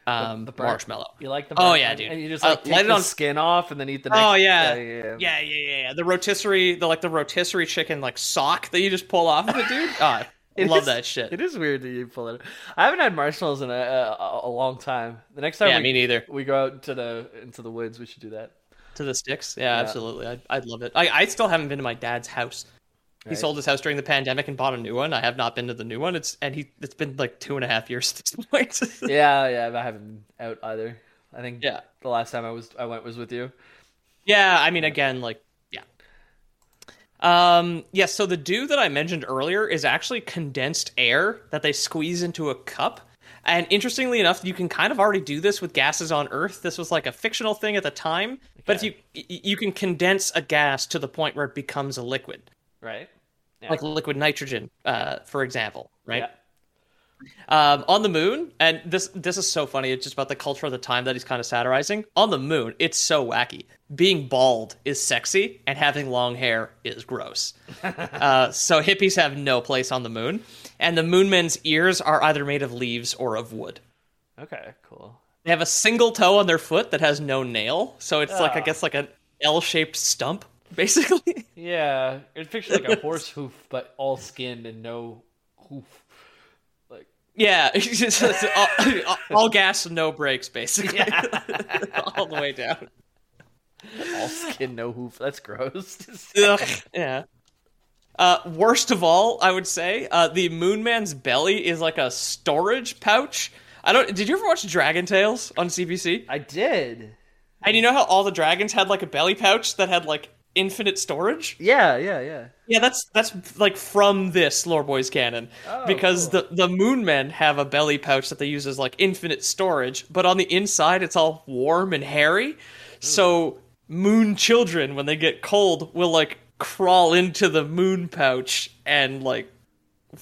um, The burnt- marshmallow. You like the Oh, yeah, dude. And you just Uh, like take light it the on- skin off and then eat the next. Oh yeah. yeah, yeah. yeah, yeah, yeah, yeah. The rotisserie, the like the rotisserie chicken like sock that you just pull off of it, dude. *laughs* Oh, I It love is- that shit. It is weird that you pull it. I haven't had marshmallows in a, a, a long time. The next time Yeah, we, me neither. we go out to the into the woods, we should do that. To the sticks, yeah, absolutely. I'd, I'd love it. I, I still haven't been to my dad's house. He Right. sold his house during the pandemic and bought a new one. I have not been to the new one. It's and he it's been like two and a half years at this point. yeah, yeah. I haven't been out either. I think Yeah. the last time I was I went was with you. Yeah, I mean, again, like, yeah. Um, yeah, so the dew that I mentioned earlier is actually condensed air that they squeeze into a cup. And interestingly enough, you can kind of already do this with gases on Earth. This was like a fictional thing at the time, but if you you can condense a gas to the point where it becomes a liquid, Right. Yeah. like liquid nitrogen, uh, for example, right? Yeah. Um, on the moon, and this this is so funny. It's just about the culture of the time that he's kind of satirizing. On the moon, it's so wacky. Being bald is sexy, and having long hair is gross. *laughs* uh, so hippies have no place on the moon, and the moon men's ears are either made of leaves or of wood. Okay. Cool. They have a single toe on their foot that has no nail, so it's like I guess like an L-shaped stump, *laughs* basically. Yeah, it's picture like a *laughs* horse hoof, but all skinned and no hoof. Yeah, *laughs* it's it's all, all gas, no brakes, basically, *laughs* all the way down. all skin, no hoof. That's gross. *laughs* Ugh, yeah. Uh, worst of all, I would say, uh, the Moon Man's belly is like a storage pouch. I don't. Did you ever watch Dragon Tales on CBC? I did. And you know how all the dragons had like a belly pouch that had like infinite storage? Yeah, yeah, yeah. Yeah, that's that's like from this Lore Boys canon oh, because the the Moon Men have a belly pouch that they use as like infinite storage, but on the inside it's all warm and hairy. So Moon children, when they get cold, will like crawl into the Moon pouch and like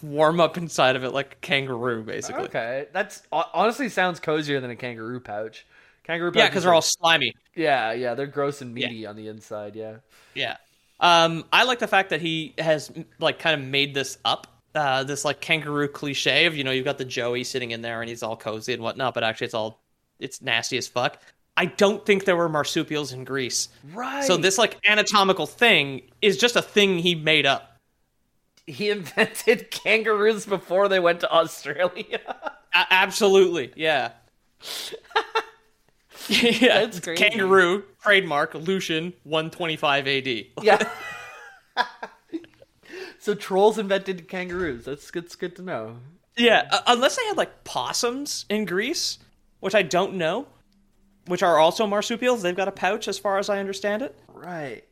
warm up inside of it like a kangaroo, basically. Okay, that's honestly sounds cozier than a kangaroo pouch. Kangaroo. Yeah, because they're all slimy. yeah, yeah, they're gross and meaty on the inside. Yeah. Yeah. Um, I like the fact that he has like kind of made this up. Uh, this like kangaroo cliche of you know you've got the Joey sitting in there and he's all cozy and whatnot, but actually it's all it's nasty as fuck. I don't think there were marsupials in Greece, Right. so this like anatomical thing is just a thing he made up. he *laughs* invented kangaroos before they went to Australia. *laughs* A- absolutely, yeah. *laughs* *laughs* yeah, That's crazy. kangaroo trademark Lucian 125 AD. yeah. *laughs* so trolls invented kangaroos. That's good. It's good to know. Yeah, uh, unless they had like possums in Greece, which I don't know, which are also marsupials. They've got a pouch, as far as I understand it. Right.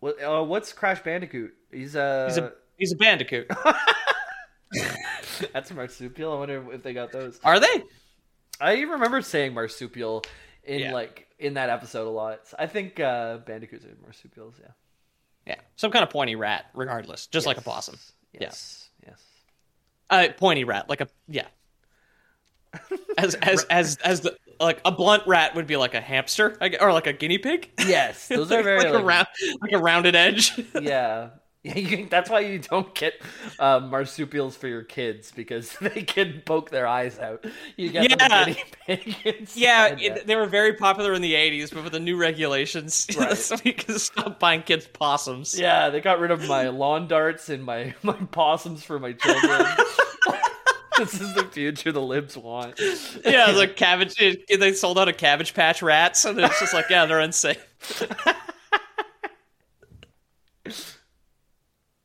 What? Uh, what's Crash Bandicoot? He's uh, He's a he's a bandicoot. *laughs* that's a marsupial. I wonder if they got those. Are they? I remember saying marsupial in Yeah. like in that episode a lot. I think uh, bandicoots are marsupials. Yeah. Yeah, some kind of pointy rat, regardless, just like a possum. Yes. Yes. Uh, pointy rat, like a yeah. *laughs* as as as as the like a blunt rat would be like a hamster or like a guinea pig. Yes, those are *laughs* very like, a round, like a rounded edge. Yeah. *laughs* Yeah, you, that's why you don't get uh, marsupials for your kids because *laughs* they can poke their eyes out. You get Yeah. *laughs* yeah, it, they were very popular in the '80s, but with the new regulations, we can stop buying kids possums. yeah, they got rid of my lawn darts and my, my possums for my children. this is the future the libs want. yeah, the cabbage. It, they sold out of Cabbage Patch rats, and it's just like, yeah, they're unsafe.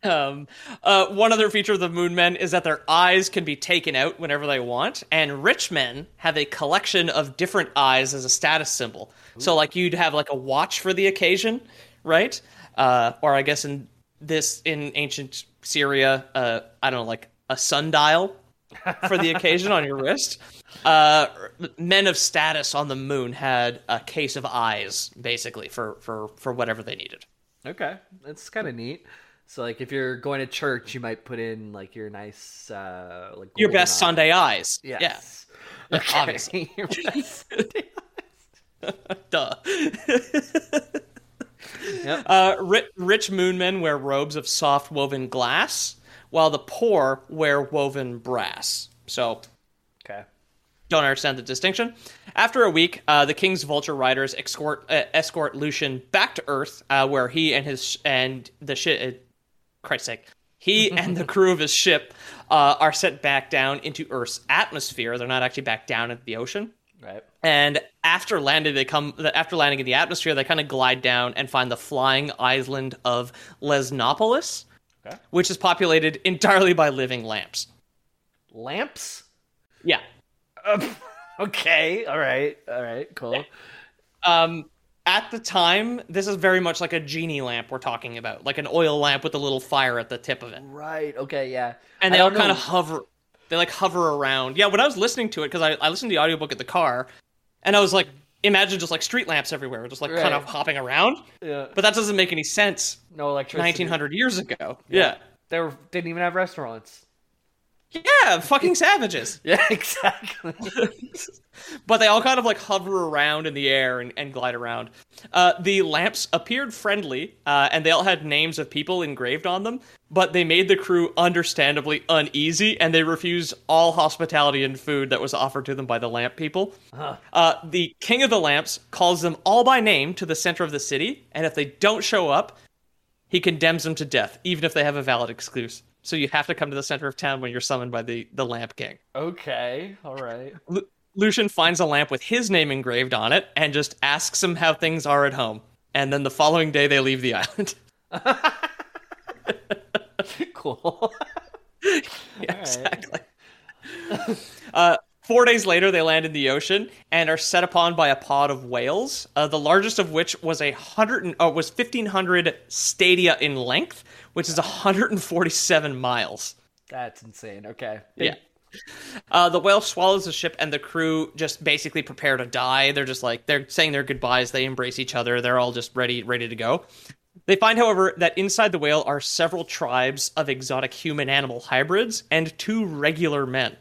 Um, uh, one other feature of the Moon Men is that their eyes can be taken out whenever they want, and rich men have a collection of different eyes as a status symbol. So, like, you'd have like a watch for the occasion, right? Uh, or I guess in this in ancient Syria, uh, I don't know, like a sundial for the occasion on your *laughs* wrist. Uh, men of status on the moon had a case of eyes, basically for for for whatever they needed. Okay, that's kind of neat. So, like, if you're going to church, you might put in like your nice, uh, like Your best eye. Sunday eyes. Yes. Yeah, *laughs* Okay. obviously. *laughs* Your best *laughs* Sunday Duh. Yep. Uh, ri- rich moonmen wear robes of soft woven glass, while the poor wear woven brass. So Okay. don't understand the distinction. After a week, uh, the king's vulture riders escort uh, escort Lucian back to Earth, uh, where he and his and the ship. Uh, Christ's sake, he and the crew of his ship uh, are sent back down into Earth's atmosphere. They're not actually back down into the ocean. Right. And after landing, they come. After landing in the atmosphere, they kind of glide down and find the flying island of Lychnopolis, Okay. which is populated entirely by living lamps. Lamps. Yeah. *laughs* Okay. All right. All right. Cool. *laughs* Um, at the time, this is very much like a genie lamp we're talking about, like an oil lamp with a little fire at the tip of it, Right. Okay. Yeah. and they all kind of hover. They like hover around. Yeah, when I was listening to it, because I, I listened to the audiobook at the car, and I was like, imagine just like street lamps everywhere, just like kind of hopping around. Yeah. But that doesn't make any sense. No electricity. 1900 years ago. Yeah. They were, didn't even have restaurants. Yeah, fucking savages. *laughs* Yeah. Exactly. *laughs* But they all kind of like hover around in the air and, and glide around. Uh, the lamps appeared friendly, uh, and they all had names of people engraved on them, but they made the crew understandably uneasy, and they refused all hospitality and food that was offered to them by the lamp people. Uh, the king of the lamps calls them all by name to the center of the city, and if they don't show up, he condemns them to death, even if they have a valid excuse. So you have to come to the center of town when you're summoned by the, the lamp king. okay. All right. Lu- Lucian finds a lamp with his name engraved on it and just asks him how things are at home. And then the following day, they leave the island. *laughs* *laughs* Cool. *laughs* yeah, exactly. uh, four days later, they land in the ocean and are set upon by a pod of whales. Uh, the largest of which was a hundred and, uh, was fifteen hundred stadia in length, which is 147 miles. That's insane. Okay. Yeah. Uh, the whale swallows the ship, and the crew just basically prepare to die. They're just like they're saying their goodbyes. They embrace each other. They're all just ready, ready to go. They find, however, that inside the whale are several tribes of exotic human-animal hybrids and two regular men.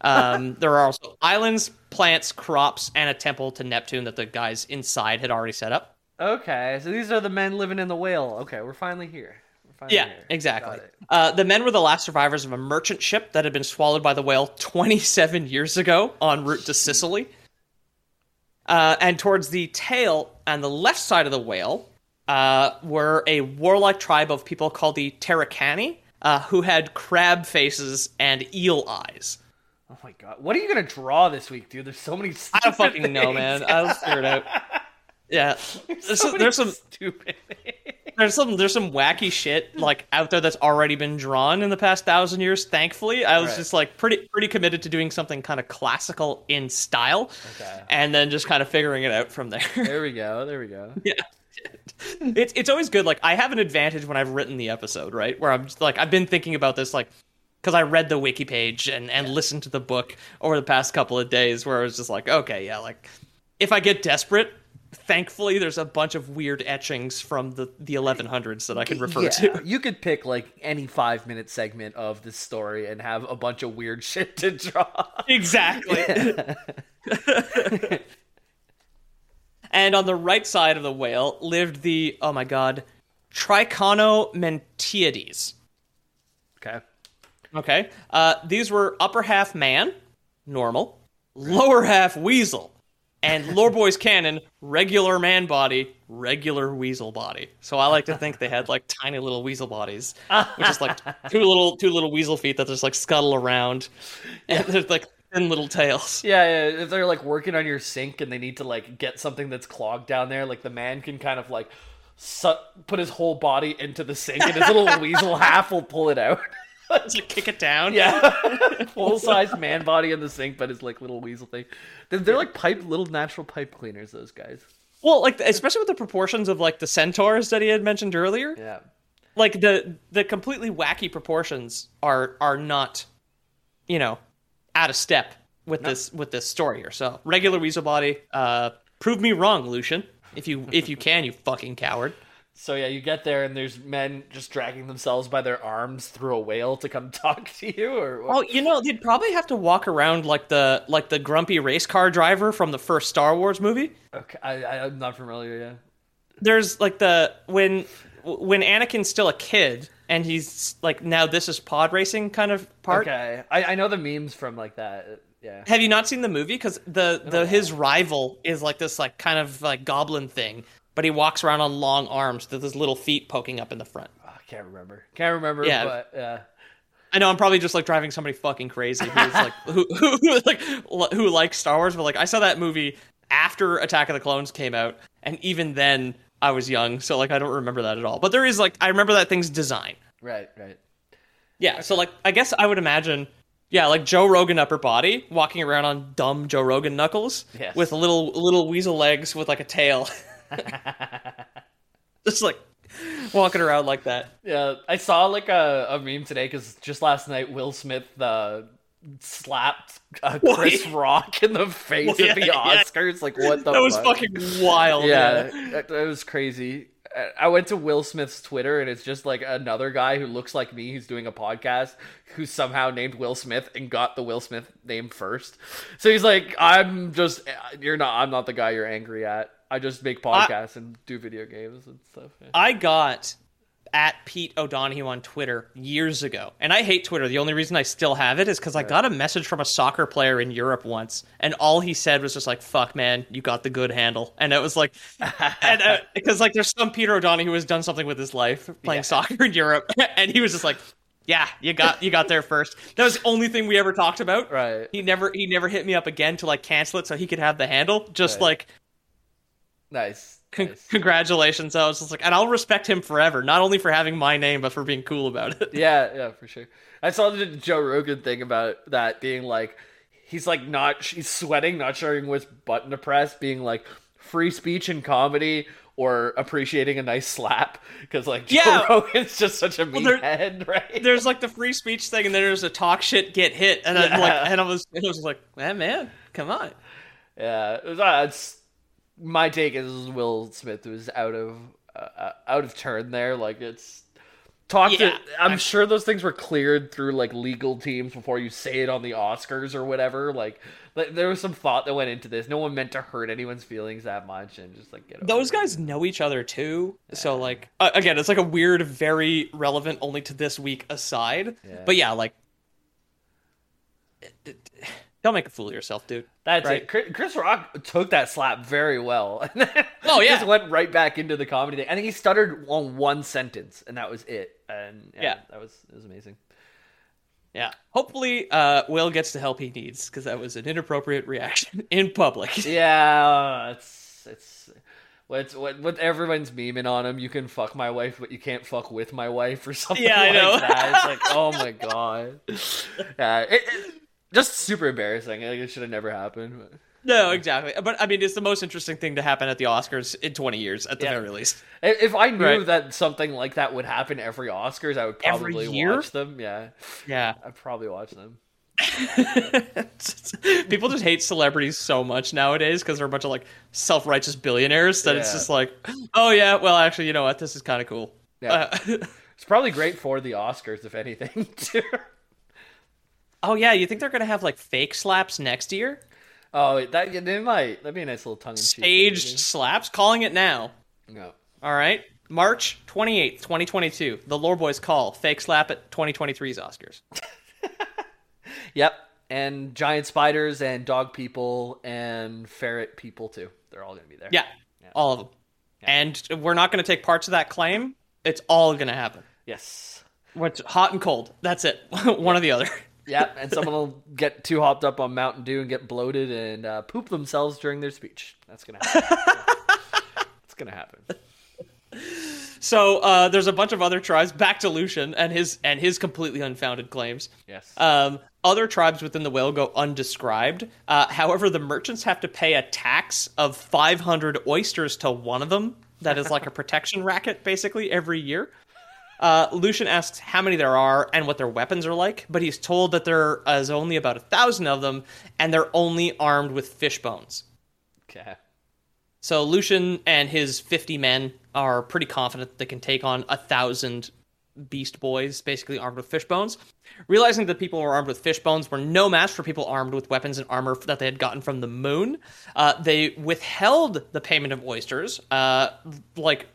Um, *laughs* there are also islands, plants, crops, and a temple to Neptune that the guys inside had already set up. Okay. So these are the men living in the whale. Okay. We're finally here. We're finally Yeah, here. exactly. Uh, the men were the last survivors of a merchant ship that had been swallowed by the whale 27 years ago en route to Sicily. Uh, and towards the tail and the left side of the whale uh, were a warlike tribe of people called the Terracani, uh, who had crab faces and eel eyes. Oh my god. What are you gonna draw this week, dude? There's so many. I don't fucking know, man. I'll figure it out. *laughs* Yeah, there's, So some, there's some stupid. there's some there's some wacky shit like out there that's already been drawn in the past thousand years. Thankfully, I was Right. just like pretty pretty committed to doing something kind of classical in style, Okay. and then just kind of figuring it out from there. There we go. There we go. *laughs* yeah. It's it's always good. Like I have an advantage when I've written the episode, right? Where I'm just like I've been thinking about this like because I read the wiki page and and listened to the book over the past couple of days. Where I was just like, okay, yeah, like if I get desperate, thankfully there's a bunch of weird etchings from the the 1100s that I can refer Yeah, to. you could pick like any five minute segment of this story and have a bunch of weird *laughs* shit to draw. Exactly. *laughs* and on the right side of the whale lived the oh my god, Trichonomentiades. Okay. Okay. Uh, these were upper half man, normal, lower half weasel, and Lore Boy's canon, regular man body, regular weasel body. So I like to think they had like tiny little weasel bodies, which is like *laughs* two little two little weasel feet that just like scuttle around, and there's like thin little tails. Yeah, yeah, if they're like working on your sink and they need to like get something that's clogged down there, like the man can kind of like su- put his whole body into the sink and his little *laughs* weasel half will pull it out. *laughs* Like kick it down. Yeah, *laughs* full size man body in the sink, but his like little weasel thing. They're, they're like pipe, little natural pipe cleaners. Those guys. Well, like especially with the proportions of like the centaurs that he had mentioned earlier. Yeah. like the the completely wacky proportions are are not you know out of step with this with this story here so regular weasel body uh prove me wrong lucian if you if you can you fucking coward So yeah, you get there and there's men just dragging themselves by their arms through a whale to come *laughs* talk to you, or oh you know they'd probably have to walk around like the like the grumpy race car driver from the first star wars movie okay, I, I, I'm not familiar. Yeah. there's like the when when anakin's still a kid and he's like now this is pod racing kind of part Okay, I, I know the memes from like that. Yeah. Have you not seen the movie? Because the the his rival is like this like kind of like goblin thing, but he walks around on long arms with his little feet poking up in the front. Oh, I can't remember. Can't remember. Yeah. But yeah. I know I'm probably just like driving somebody fucking crazy who's like *laughs* who, who who like who likes Star Wars, but like I saw that movie after Attack of the Clones came out, and even then I was young, so like I don't remember that at all. But there is like I remember that thing's design. Right. Right. Yeah, so like I guess I would imagine yeah, like Joe Rogan upper body walking around on dumb Joe Rogan knuckles Yes. with little little weasel legs with like a tail. *laughs* *laughs* Just like walking around like that. Yeah, I saw like a, a meme today because just last night Will Smith uh, slapped uh, Chris yeah. Rock in the face Well, at the yeah, *laughs* yeah. Oscars. Like what the? That was fuck? fucking wild. Yeah, that, that was crazy. I- I went to Will Smith's Twitter and it's just like another guy who looks like me who's doing a podcast who's somehow named Will Smith and got the Will Smith name first. So he's like, I'm just you're not I'm not the guy you're angry at. I just make podcasts and do video games and stuff. Yeah. I got at Pete O'Donohue on Twitter years ago. And I hate Twitter. The only reason I still have it is because I got a message from a soccer player in Europe once, and all he said was just like, fuck, man, you got the good handle. And it was like, *laughs* and uh, because like there's some Peter O'Donohue who has done something with his life playing soccer in Europe, *laughs* and he was just like, yeah, you got you got there first. That was the only thing we ever talked about. Right. He never he never hit me up again to like cancel it so he could have the handle. Just Right. like Nice. Con- nice. congratulations. I was just like, and I'll respect him forever, not only for having my name, but for being cool about it. Yeah, yeah, for sure. I saw the Joe Rogan thing about that being like, he's like not, he's sweating, not sure which button to press, being like free speech and comedy or appreciating a nice slap because like Joe Yeah. Rogan's just such a there- meathead, *laughs* right? There's like the free speech thing, and then there's a talk shit, get hit, and I'm like, and I was, and I was like, man, man, come on. Yeah, it was, uh, it's my take is Will Smith was out of uh, out of turn there. Like it's talk Yeah, to. I'm sure those things were cleared through like legal teams before you say it on the Oscars or whatever. Like, like there was some thought that went into this. No one meant to hurt anyone's feelings that much, and just like get over Those it. guys know each other too, so like, uh, again, it's like a weird, very relevant only to this week aside. But yeah, like, don't make a fool of yourself, dude. That's right? it. Chris- Rock took that slap very well. *laughs* Oh, yeah. just went right back into the comedy thing. I think he stuttered on one sentence, and that was it. And yeah, Yeah. that was it was amazing. Yeah. Hopefully, uh, Will gets the help he needs because that was an inappropriate reaction *laughs* in public. *laughs* Yeah, it's it's what's what what everyone's memeing on him. You can fuck my wife, but you can't fuck with my wife or something. Yeah, I like know. That. It's like, oh my god. Yeah, it, it- just super embarrassing. Like it should have never happened. but- No, exactly. But I mean, it's the most interesting thing to happen at the Oscars in 20 years, at the Yeah. very least. If I knew Right. that something like that would happen every Oscars, I would probably watch them. Yeah, Yeah. I'd probably watch them. *laughs* People just hate celebrities so much nowadays because they're a bunch of like self-righteous billionaires that it's just like, oh yeah, well actually, you know what? This is kind of cool. Yeah. Uh, *laughs* It's probably great for the Oscars, if anything. *laughs* too. Oh yeah, you think they're gonna have like fake slaps next year? oh, that they might. That'd be a nice little tongue in cheek. Staged slaps, calling it now. No. All right, March twenty eighth, twenty twenty two. The Lore Boys call fake slap at 2023's Oscars. *laughs* Yep. And giant spiders and dog people and ferret people too. They're all gonna be there. Yeah, all of them. And we're not going to take parts of that claim. It's all going to happen. Yes. What's hot and cold? That's it. *laughs* One or the other. Yep. And someone will get too hopped up on Mountain Dew and get bloated and uh, poop themselves during their speech. That's gonna happen. *laughs* it's gonna happen. So uh, there's a bunch of other tribes. Back to Lucian and his and his completely unfounded claims. Yes. Um, other tribes within the whale go undescribed. Uh, however, the merchants have to pay a tax of 500 oysters to one of them. That is like a protection racket, basically, every year. Uh, Lucian asks how many there are and what their weapons are like, but he's told that there is only about a thousand of them, and they're only armed with fish bones. Okay. So Lucian and his 50 men are pretty confident that they can take on a thousand beast boys, basically armed with fish bones. Realizing that people who were armed with fish bones were no match for people armed with weapons and armor that they had gotten from the moon, uh, they withheld the payment of oysters, uh, like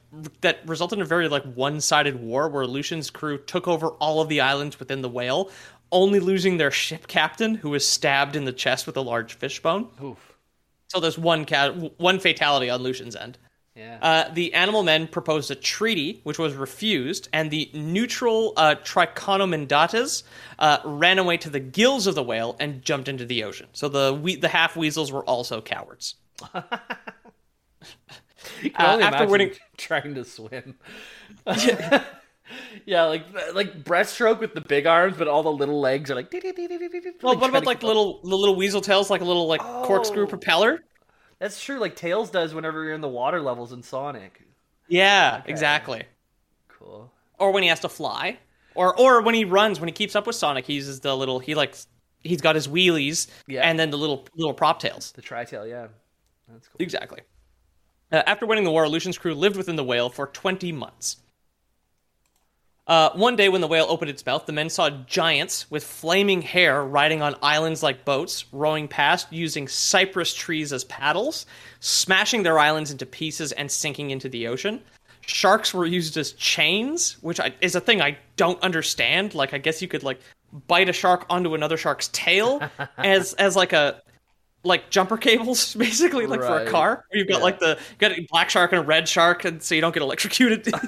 that resulted in a very like one-sided war where Lucian's crew took over all of the islands within the whale, only losing their ship captain, who was stabbed in the chest with a large fish bone. Oof. So there's one ca- one fatality on Lucian's end. Yeah. Uh, the animal men proposed a treaty, which was refused, and the neutral uh, Trichonomendates uh, ran away to the gills of the whale and jumped into the ocean. So the we- the half weasels were also cowards. *laughs* Uh, after winning- *laughs* trying to swim. *laughs* yeah, like like breaststroke with the big arms, but all the little legs are like. Well, what about like little the little weasel tails, like a little like corkscrew Oh. propeller? That's true. Like Tails does whenever you're in the water levels in Sonic. Yeah, exactly. Cool. Or when he has to fly, or or when he runs, when he keeps up with Sonic, he uses the little he like he's got his wheelies Yeah. and then the little little prop tails. The tri-tail, yeah. That's cool. Exactly. Uh, after winning the war, Lucian's crew lived within the whale for 20 months. Uh, one day, when the whale opened its mouth, the men saw giants with flaming hair riding on islands like boats, rowing past using cypress trees as paddles, smashing their islands into pieces and sinking into the ocean. Sharks were used as chains, which I, is a thing I don't understand. Like, I guess you could like bite a shark onto another shark's tail *laughs* as as like a like jumper cables, *laughs* basically, like for a car. You've got Yeah. like the you got a black shark and a red shark, and so you don't get electrocuted. *laughs* *laughs*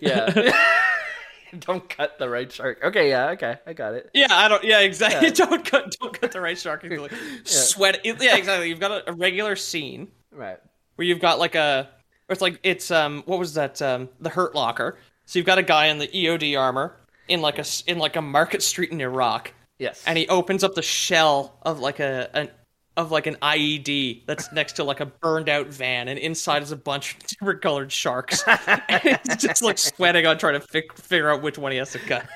Yeah. Don't cut the right shark. Okay, yeah, okay, I got it. yeah, I don't. Yeah, exactly. don't cut. Don't cut the right shark. You like sweat. Yeah, exactly. You've got a, a regular scene Right. where you've got like a. It's like it's um what was that um the Hurt Locker. So you've got a guy in the EOD armor in like a in like a market street in Iraq, Yes. and he opens up the shell of like a an of like an IED that's *laughs* next to like a burned out van, and inside is a bunch of different colored sharks. and *laughs* *laughs* he's just like sweating on trying to fi- figure out which one he has to cut.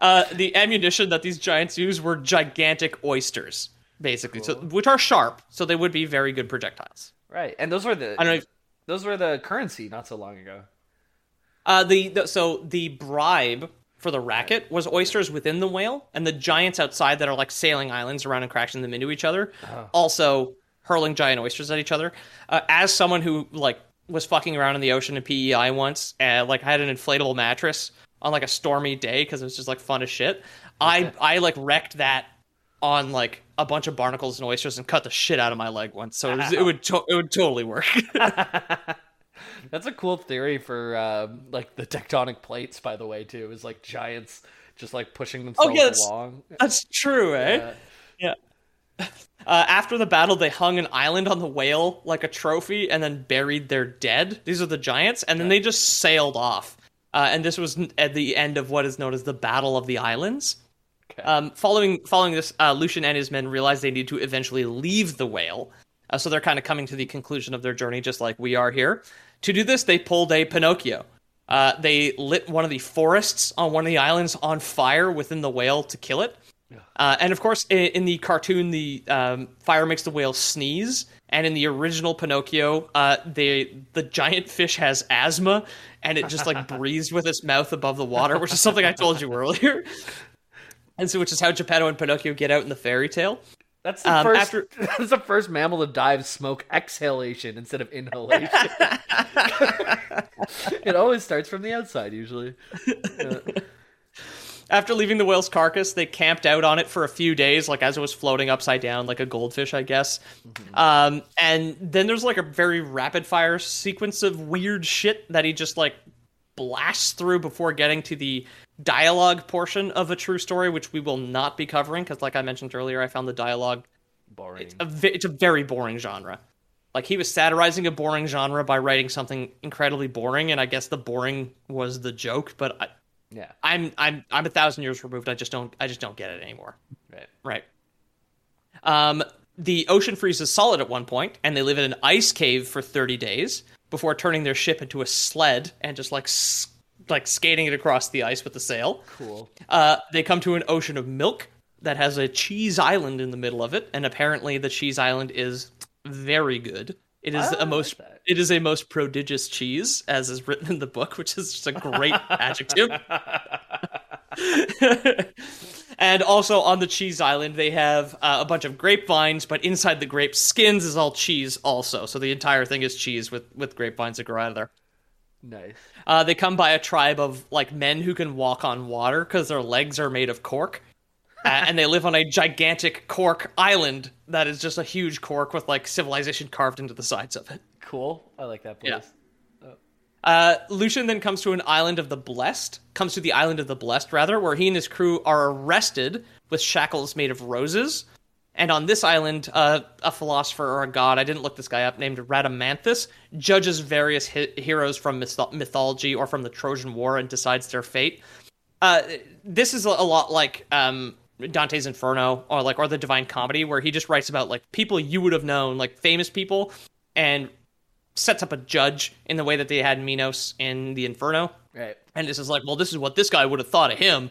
Uh, the ammunition that these giants use were gigantic oysters, basically, so, which are sharp, so they would be very good projectiles. Right. And those were the I don't know. If, those were the currency not so long ago. Uh, the, the so the bribe for the racket was oysters within the whale, and the giants outside that are like sailing islands around and crashing them into each other, also hurling giant oysters at each other. Uh, as someone who like was fucking around in the ocean in PEI once, and like I had an inflatable mattress on like a stormy day because it was just like fun as shit. I I like wrecked that on like a bunch of barnacles and oysters and cut the shit out of my leg once, so it, was, it would to- it would totally work. *laughs* *laughs* That's a cool theory for um, like the tectonic plates, by the way, too. Is like giants just like pushing themselves oh, yeah, that's- along. That's true, eh? Yeah. *laughs* Uh, after the battle, they hung an island on the whale like a trophy and then buried their dead. These are the giants, and then they just sailed off. Uh, and this was at the end of what is known as the Battle of the Islands. Um, following following this, uh, Lucian and his men realize they need to eventually leave the whale. Uh, so they're kind of coming to the conclusion of their journey, just like we are here. To do this, they pulled a Pinocchio. Uh, they lit one of the forests on one of the islands on fire within the whale to kill it. Uh, and of course, in, in the cartoon, the um, fire makes the whale sneeze. And in the original Pinocchio, uh, the the giant fish has asthma, and it just like *laughs* breathes with its mouth above the water, which is something I told you earlier. *laughs* And so, which is how Geppetto and Pinocchio get out in the fairy tale. That's the Um, first. after- *laughs* That's the first mammal to die of smoke exhalation instead of inhalation. *laughs* it always starts from the outside, usually. *laughs* After leaving the whale's carcass, they camped out on it for a few days, like as it was floating upside down, like a goldfish, I guess. Um, and then there's like a very rapid fire sequence of weird shit that he just like blasts through before getting to the dialogue portion of a true story, which we will not be covering because, like I mentioned earlier, I found the dialogue Boring. a it's a very boring genre. Like he was satirizing a boring genre by writing something incredibly boring, and I guess the boring was the joke. But I, Yeah. I'm I'm I'm a thousand years removed. I just don't I just don't get it anymore. Right. Right. Um, the ocean freezes solid at one point, and they live in an ice cave for thirty days before turning their ship into a sled and just like s- like skating it across the ice with the sail. Cool. Uh, they come to an ocean of milk that has a cheese island in the middle of it, and apparently the cheese island is very good. It is a most that. it is a most prodigious cheese, as is written in the book, *laughs* which is just a great adjective. *laughs* and also on the cheese island, they have uh, a bunch of grapevines, but inside the grape skins is all cheese, also. So the entire thing is cheese with with grapevines that grow out of there. Nice. Uh, they come by a tribe of like men who can walk on water because their legs are made of cork, uh, *laughs* and they live on a gigantic cork island that is just a huge cork with like civilization carved into the sides of it. Cool. I like that place. Yeah. Uh, Lucian then comes to an island of the blessed, comes to the island of the blessed rather, where he and his crew are arrested with shackles made of roses. And on this island, uh, a philosopher or a god, I didn't look this guy up, named Rhadamanthus, judges various hi- heroes from myth- mythology or from the Trojan War and decides their fate. Uh, this is a a lot like um, Dante's Inferno or like or the Divine Comedy, where he just writes about like people you would have known, like famous people, and sets up a judge in the way that they had Minos in the Inferno. Right. And this is like, well, this is what this guy would have thought of him.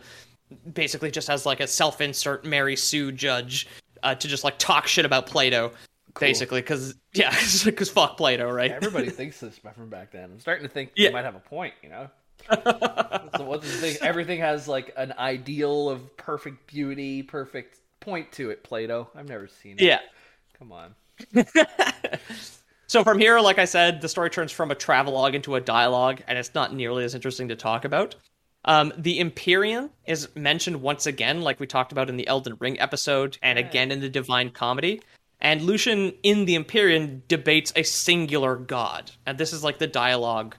Basically, just as like a self-insert Mary Sue judge uh, to just like talk shit about Plato. Basically, because yeah, *laughs* because fuck Plato, right? Everybody thinks this from back then. I'm starting to think Yeah. you might have a point, you know? *laughs* so what's the thing? Everything has like an ideal of perfect beauty, perfect point to it, Plato. I've never seen it. yeah. Come on. *laughs* So from here, like I said, the story turns from a travelogue into a dialogue, and it's not nearly as interesting to talk about. Um, the Empyrean is mentioned once again, like we talked about in the Elden Ring episode, and again in the Divine Comedy. And Lucian in the Empyrean debates a singular god, and this is like the dialogue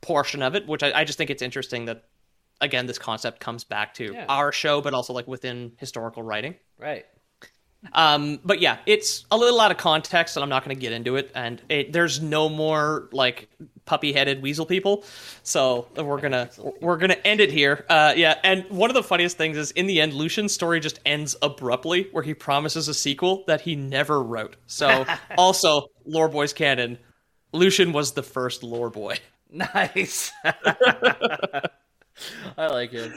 portion of it, which I, I just think it's interesting that again this concept comes back to Yeah. our show, but also like within historical writing. Right. Um, but yeah, it's a little out of context, and I'm not going to get into it. And it, there's no more like puppy-headed weasel people, so we're gonna we're gonna end it here. Uh, yeah, and one of the funniest things is in the end, Lucian's story just ends abruptly, where he promises a sequel that he never wrote. So *laughs* also, Lore Boys canon, Lucian was the first Lore Boy. Nice. *laughs* I like it.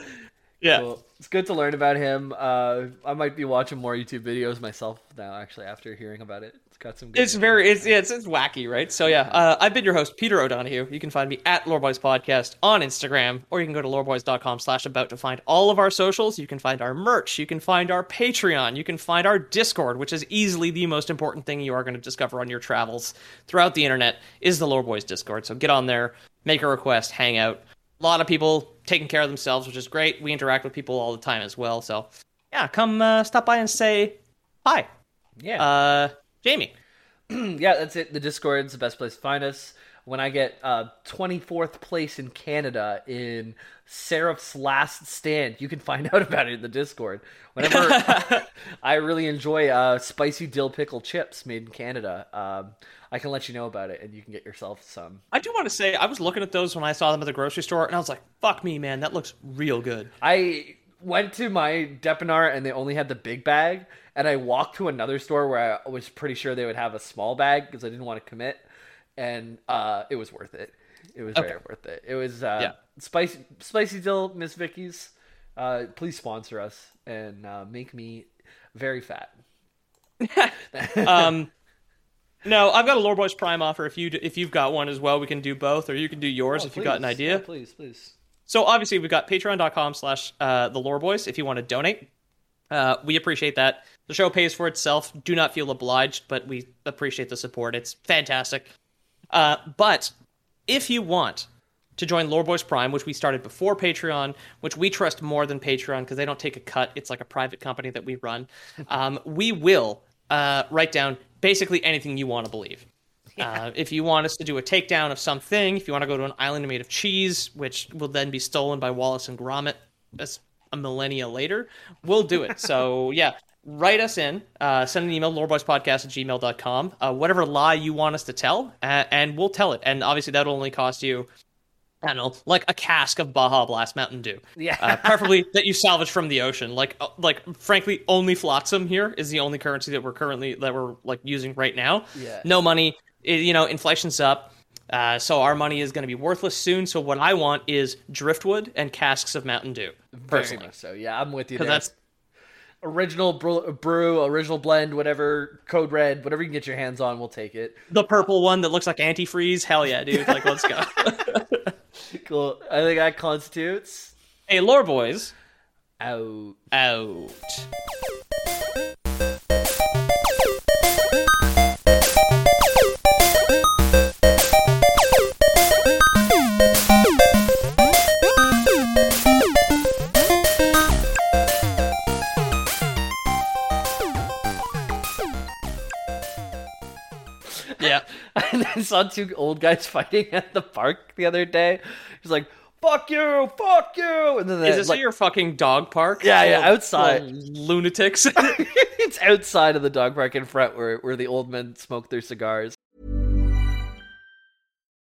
Yeah. Cool. It's good to learn about him. Uh, I might be watching more YouTube videos myself now, actually, after hearing about it. It's got some good It's very it's yeah, it's, it's wacky, right? So yeah, uh, I've been your host, Peter O'Donohue. You can find me at Loreboys Podcast on Instagram, or you can go to loreboys.com slash about to find all of our socials. You can find our merch, you can find our Patreon, you can find our Discord, which is easily the most important thing you are going to discover on your travels throughout the internet, is the Loreboys Discord. So get on there, make a request, hang out. A lot of people taking care of themselves, which is great. We interact with people all the time as well. So yeah, come uh, stop by and say hi. Yeah. Uh, Jamie. *clears throat* yeah, that's it. The Discord's the best place to find us. When I get uh, 24th place in Canada in Seraph's Last Stand, you can find *laughs* out about it in the Discord. Whenever *laughs* I really enjoy uh, spicy dill pickle chips made in Canada, um, I can let you know about it, and you can get yourself some. I do want to say I was looking at those when I saw them at the grocery store, and I was like, "Fuck me, man, that looks real good." I went to my dépanneur and they only had the big bag, and I walked to another store where I was pretty sure they would have a small bag because I didn't want to commit, and uh, it was worth it. It was Okay. very worth it. It was uh, Yeah. spicy, spicy dill, Miss Vickie's. Uh, please sponsor us and uh, make me very fat. *laughs* Um, no, I've got a Lore Boys Prime offer. If you if you've got one as well, we can do both, or you can do yours Oh, if you've got an idea. Yeah, please, please. So obviously we've got patreon.com slash uh, the lore boys if you want to donate. Uh, we appreciate that. The show pays for itself. Do not feel obliged, but we appreciate the support. It's fantastic. Uh, but if you want to join Lore Boys Prime, which we started before Patreon, which we trust more than Patreon because they don't take a cut. It's like a private company that we run. *laughs* Um, we will uh, write down basically anything you want to believe. Uh, if you want us to do a takedown of something, if you want to go to an island made of cheese, which will then be stolen by Wallace and Gromit as a millennia later, we'll do it. so, yeah, write us in, uh, send an email, loreboyspodcast at gmail.com, uh, whatever lie you want us to tell, uh, and we'll tell it. And obviously, that'll only cost you. I don't know, like a cask of Baja Blast Mountain Dew. Yeah. Uh, preferably *laughs* that you salvage from the ocean. Like, uh, like frankly, only flotsam here is the only currency that we're currently that we're like using right now. Yeah. No money. I- you know, inflation's up. Uh, so our money is going to be worthless soon. So what I want is driftwood and casks of Mountain Dew. Personally, so. Yeah, I'm with you. because There. that's original brew, original blend, whatever code red, whatever you can get your hands on, we'll take it. the purple one that looks like antifreeze. Hell yeah, dude! Like, let's go. *laughs* Cool. I think that constitutes hey, lore boys, out. out. I saw two old guys *laughs* fighting at the park the other day. He's like, "Fuck you, fuck you," and then Is they, this like, your fucking dog park? Yeah, yeah, outside. lunatics. *laughs* it's outside of the dog park in front where where the old men smoke their cigars.